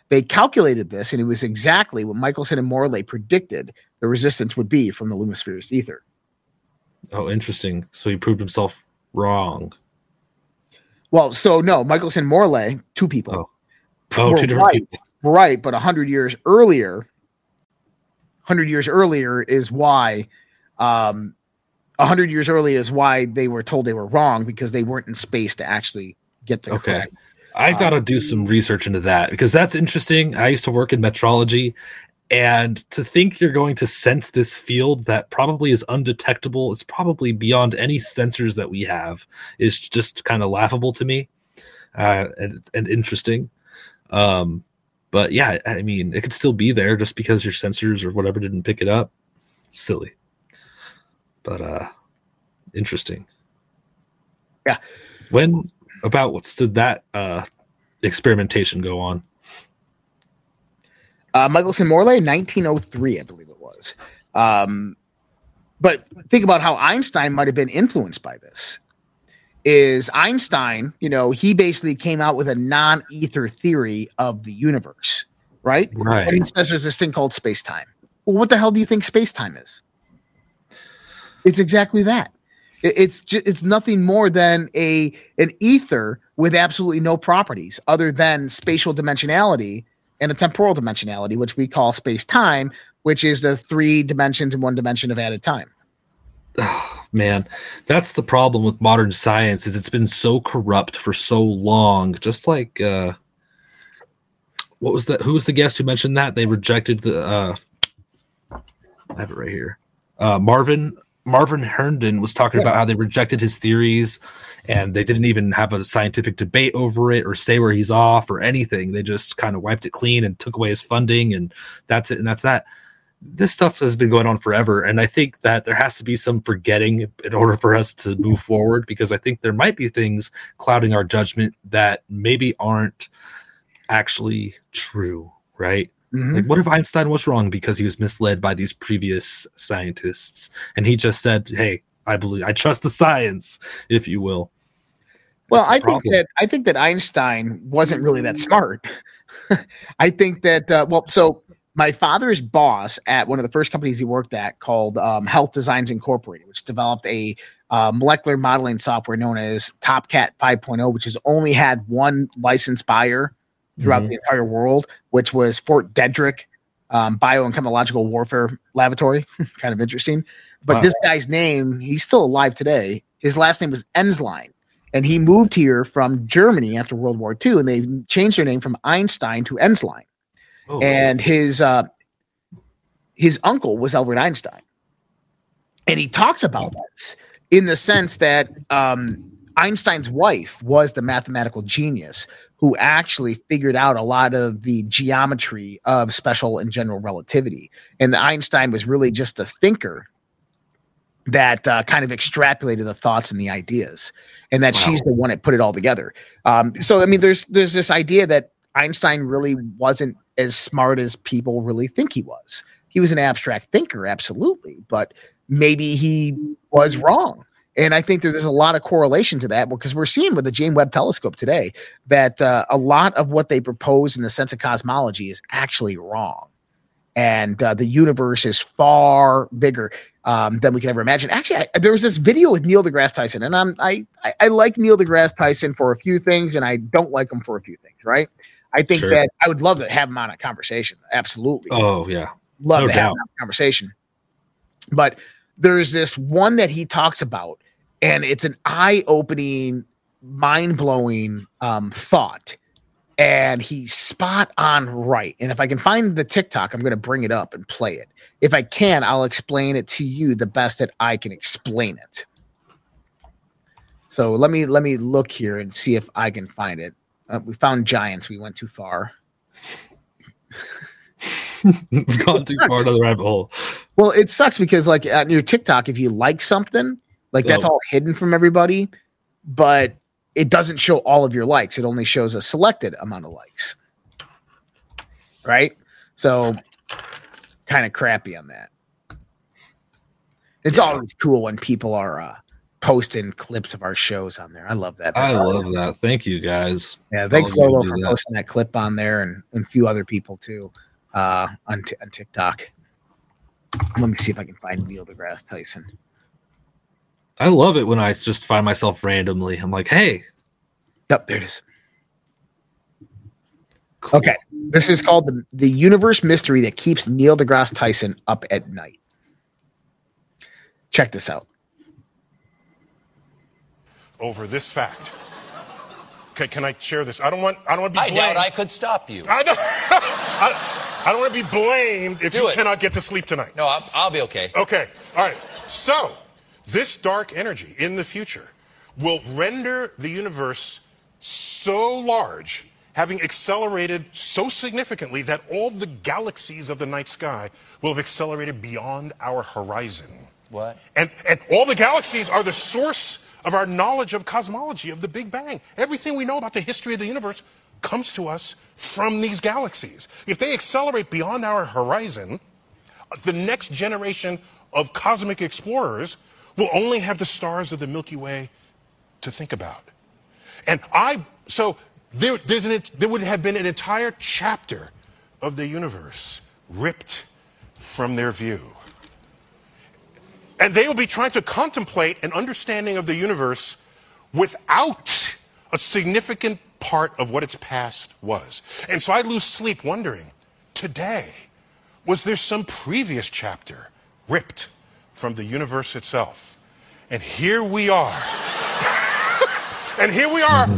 They calculated this, and it was exactly what Michelson and Morley predicted the resistance would be from the lumisphere's ether. Oh, interesting. So he proved himself wrong. Well, so no, Michelson and Morley, two people. Oh, two different right, people. right, but a hundred years earlier, hundred years earlier is why, um, a hundred years earlier is why they were told they were wrong because they weren't in space to actually get the Okay. correct. I've got to do some research into that because that's interesting. I used to work in metrology, and to think you're going to sense this field that probably is undetectable, it's probably beyond any sensors that we have, is just kind of laughable to me uh, and, and interesting. Um, but yeah, I mean, it could still be there just because your sensors or whatever didn't pick it up. silly, but uh, interesting. Yeah. When about what did that uh experimentation go on? Uh, Michelson Morley, 1903, I believe it was. Um, but think about how Einstein might have been influenced by this. Is Einstein, you know, he basically came out with a non ether theory of the universe, right? Right. But he says there's this thing called space time. Well, what the hell do you think space time is? It's exactly that. It's just, it's nothing more than a an ether with absolutely no properties other than spatial dimensionality and a temporal dimensionality, which we call space time, which is the three dimensions and one dimension of added time. Man, that's the problem with modern science is it's been so corrupt for so long. Just like uh what was that? Who was the guest who mentioned that? They rejected the uh I have it right here. Uh Marvin Marvin Herndon was talking about how they rejected his theories and they didn't even have a scientific debate over it or say where he's off or anything. They just kind of wiped it clean and took away his funding and that's it and that's that this stuff has been going on forever and i think that there has to be some forgetting in order for us to move forward because i think there might be things clouding our judgment that maybe aren't actually true right Mhm. like what if einstein was wrong because he was misled by these previous scientists and he just said hey i believe i trust the science if you will Well, I think that I think that Einstein wasn't really that smart. I think that uh, well, so my father's boss at one of the first companies he worked at called um, Health Designs Incorporated, which developed a uh, molecular modeling software known as TOPKAT 5.0, which has only had one licensed buyer throughout Mhm. the entire world, which was Fort Detrick um, Bio and Chemological Warfare Laboratory. kind of interesting. But Wow. this guy's name, he's still alive today. His last name was Ensline. And he moved here from Germany after World War II, and they changed their name from Einstein to Ensline. Oh, And his uh, his uncle was Albert Einstein, and he talks about this in the sense that um, Einstein's wife was the mathematical genius who actually figured out a lot of the geometry of special and general relativity, and that Einstein was really just a thinker that uh, kind of extrapolated the thoughts and the ideas, and that she's the one that put it all together. Um, so, I mean, there's there's this idea that Einstein really wasn't as smart as people really think he was. He was an abstract thinker, absolutely, but maybe he was wrong. And I think that there's a lot of correlation to that because we're seeing with the James Webb Telescope today that uh, a lot of what they propose in the sense of cosmology is actually wrong. And uh, the universe is far bigger um, than we can ever imagine. Actually, I, there was this video with Neil deGrasse Tyson, and I'm, I, I I like Neil deGrasse Tyson for a few things, and I don't like him for a few things. Right? I think Sure. that I would love to have him on a conversation. Absolutely, oh yeah love no to have doubt. him on a conversation. But there's this one that he talks about, and it's an eye-opening, mind-blowing um, thought. And he's spot on right. And if I can find the TikTok, I'm going to bring it up and play it. If I can, I'll explain it to you the best that I can explain it. So let me let me look here and see if I can find it. Uh, we found giants. We went too far. We've gone too far to the rabbit hole. Well, it sucks because like on your TikTok, if you like something, like that's Oh. all hidden from everybody, but it doesn't show all of your likes. It only shows a selected amount of likes. Right? So kind of crappy on that. It's always cool when people are uh posting clips of our shows on there. I love that. I That's love that. Thank you guys. Yeah, thanks Lolo for that. posting that clip on there and, and a few other people too uh, on, t- on TikTok. Let me see if I can find Neil deGrasse Tyson. I love it when I just find myself randomly. I'm like, hey, Yep, there it is. Okay, this is called the, the universe mystery that keeps Neil deGrasse Tyson up at night. Check this out. Over this fact. Okay, can I share this? I don't want. I don't want to be blamed. I blamed. doubt I could stop you. I don't. I, I don't want to be blamed if Do you it. cannot get to sleep tonight. No, I'll, I'll be okay. Okay. All right. So, this dark energy in the future will render the universe so large, having accelerated so significantly that all the galaxies of the night sky will have accelerated beyond our horizon. What? And, and all the galaxies are the source of our knowledge of cosmology, of the Big Bang. Everything we know about the history of the universe comes to us from these galaxies. If they accelerate beyond our horizon, the next generation of cosmic explorers will only have the stars of the Milky Way to think about. And I, so there, an, there would have been an entire chapter of the universe ripped from their view. And they will be trying to contemplate an understanding of the universe without a significant part of what its past was. And so I lose sleep wondering today, was there some previous chapter ripped from the universe itself? And here we are. and here we are,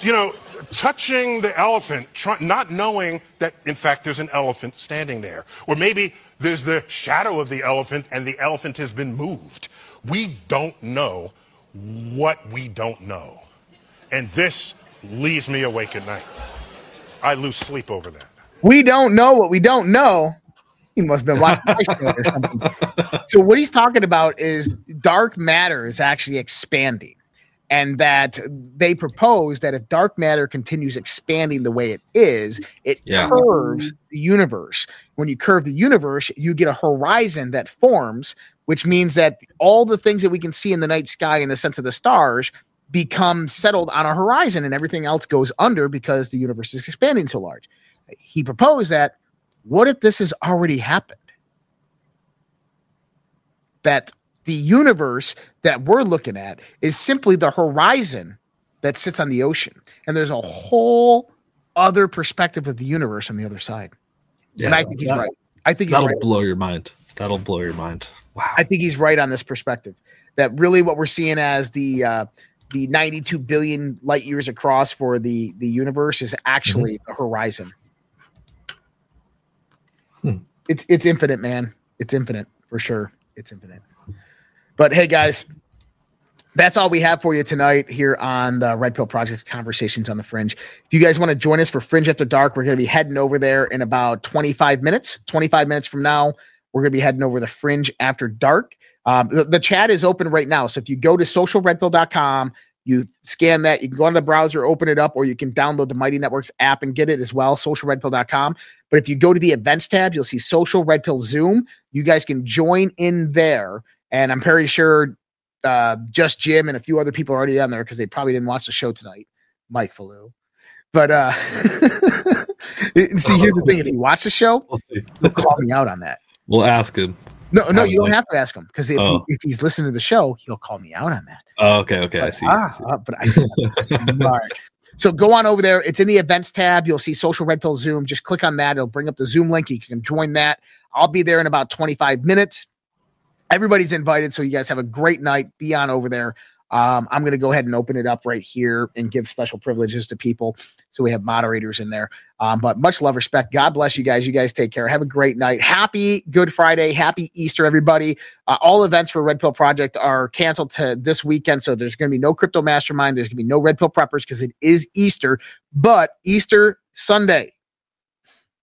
you know, touching the elephant, try, not knowing that, in fact, there's an elephant standing there. Or maybe there's the shadow of the elephant and the elephant has been moved. We don't know what we don't know. And this leaves me awake at night. I lose sleep over that. We don't know what we don't know. He must have been watching or something. So what he's talking about is dark matter is actually expanding, and that they propose that if dark matter continues expanding the way it is, it Yeah. curves the universe. When you curve the universe, you get a horizon that forms, which means that all the things that we can see in the night sky in the sense of the stars become settled on a horizon and everything else goes under because the universe is expanding so large. He proposed that what if this has already happened? That the universe that we're looking at is simply the horizon that sits on the ocean. And there's a whole other perspective of the universe on the other side. yeah, and I think he's right. I think he's That'll right. blow your mind. That'll blow your mind. Wow. I think he's right on this perspective. That really what we're seeing as the uh, the 92 billion light years across for the the universe is actually the horizon. Hmm. It's it's infinite, man. It's infinite for sure. It's infinite. But hey, guys, that's all we have for you tonight here on the Red Pill Project Conversations on the Fringe. If you guys want to join us for Fringe After Dark, we're going to be heading over there in about 25 minutes. 25 minutes from now, we're going to be heading over the Fringe After Dark. Um, the, the chat is open right now. So if you go to socialredpill.com, you scan that, you can go on the browser, open it up, or you can download the Mighty Networks app and get it as well, socialredpill.com. But if you go to the events tab, you'll see Social Red Pill Zoom. You guys can join in there. And I'm pretty sure uh, just Jim and a few other people are already on there because they probably didn't watch the show tonight. Mike Falou. But uh see, here's the thing: if you watch the show, We'll see. he'll call me out on that. We'll ask him. No, no, you don't have to ask him because if, Oh. he, if he's listening to the show, he'll call me out on that. Oh, okay, okay. I see. I Ah, see. uh, but I smart. So go on over there. It's in the events tab. You'll see Social Red Pill Zoom. Just click on that. It'll bring up the Zoom link. You can join that. I'll be there in about 25 minutes. Everybody's invited. So you guys have a great night. Be on over there. Um, I'm going to go ahead and open it up right here and give special privileges to people. So we have moderators in there. Um, but much love, respect. God bless you guys. You guys take care. Have a great night. Happy Good Friday. Happy Easter, everybody. Uh, all events for Red Pill Project are canceled to this weekend. So there's going to be no crypto mastermind. There's going to be no Red Pill preppers because it is Easter. But Easter Sunday,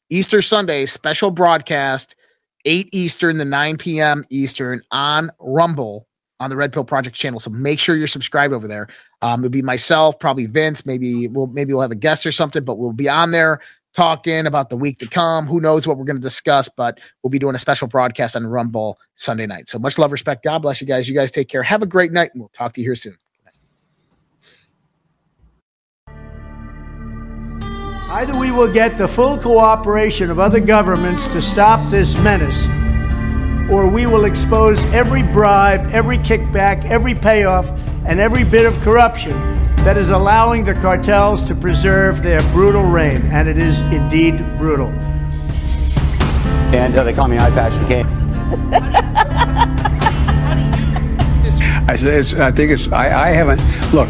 Easter Sunday, special broadcast, 8 Eastern to 9 p.m. Eastern on Rumble on the Red Pill Project channel. So make sure you're subscribed over there. Um, it'll be myself, probably Vince. Maybe we'll maybe we'll have a guest or something, but we'll be on there talking about the week to come. Who knows what we're going to discuss, but we'll be doing a special broadcast on Rumble Sunday night. So much love, respect. God bless you guys. You guys take care. Have a great night, and we'll talk to you here soon. Either we will get the full cooperation of other governments to stop this menace or we will expose every bribe, every kickback, every payoff, and every bit of corruption that is allowing the cartels to preserve their brutal reign. And it is indeed brutal. And uh, they call me Eye Patch McCain. I, I think it's, I, I haven't, look,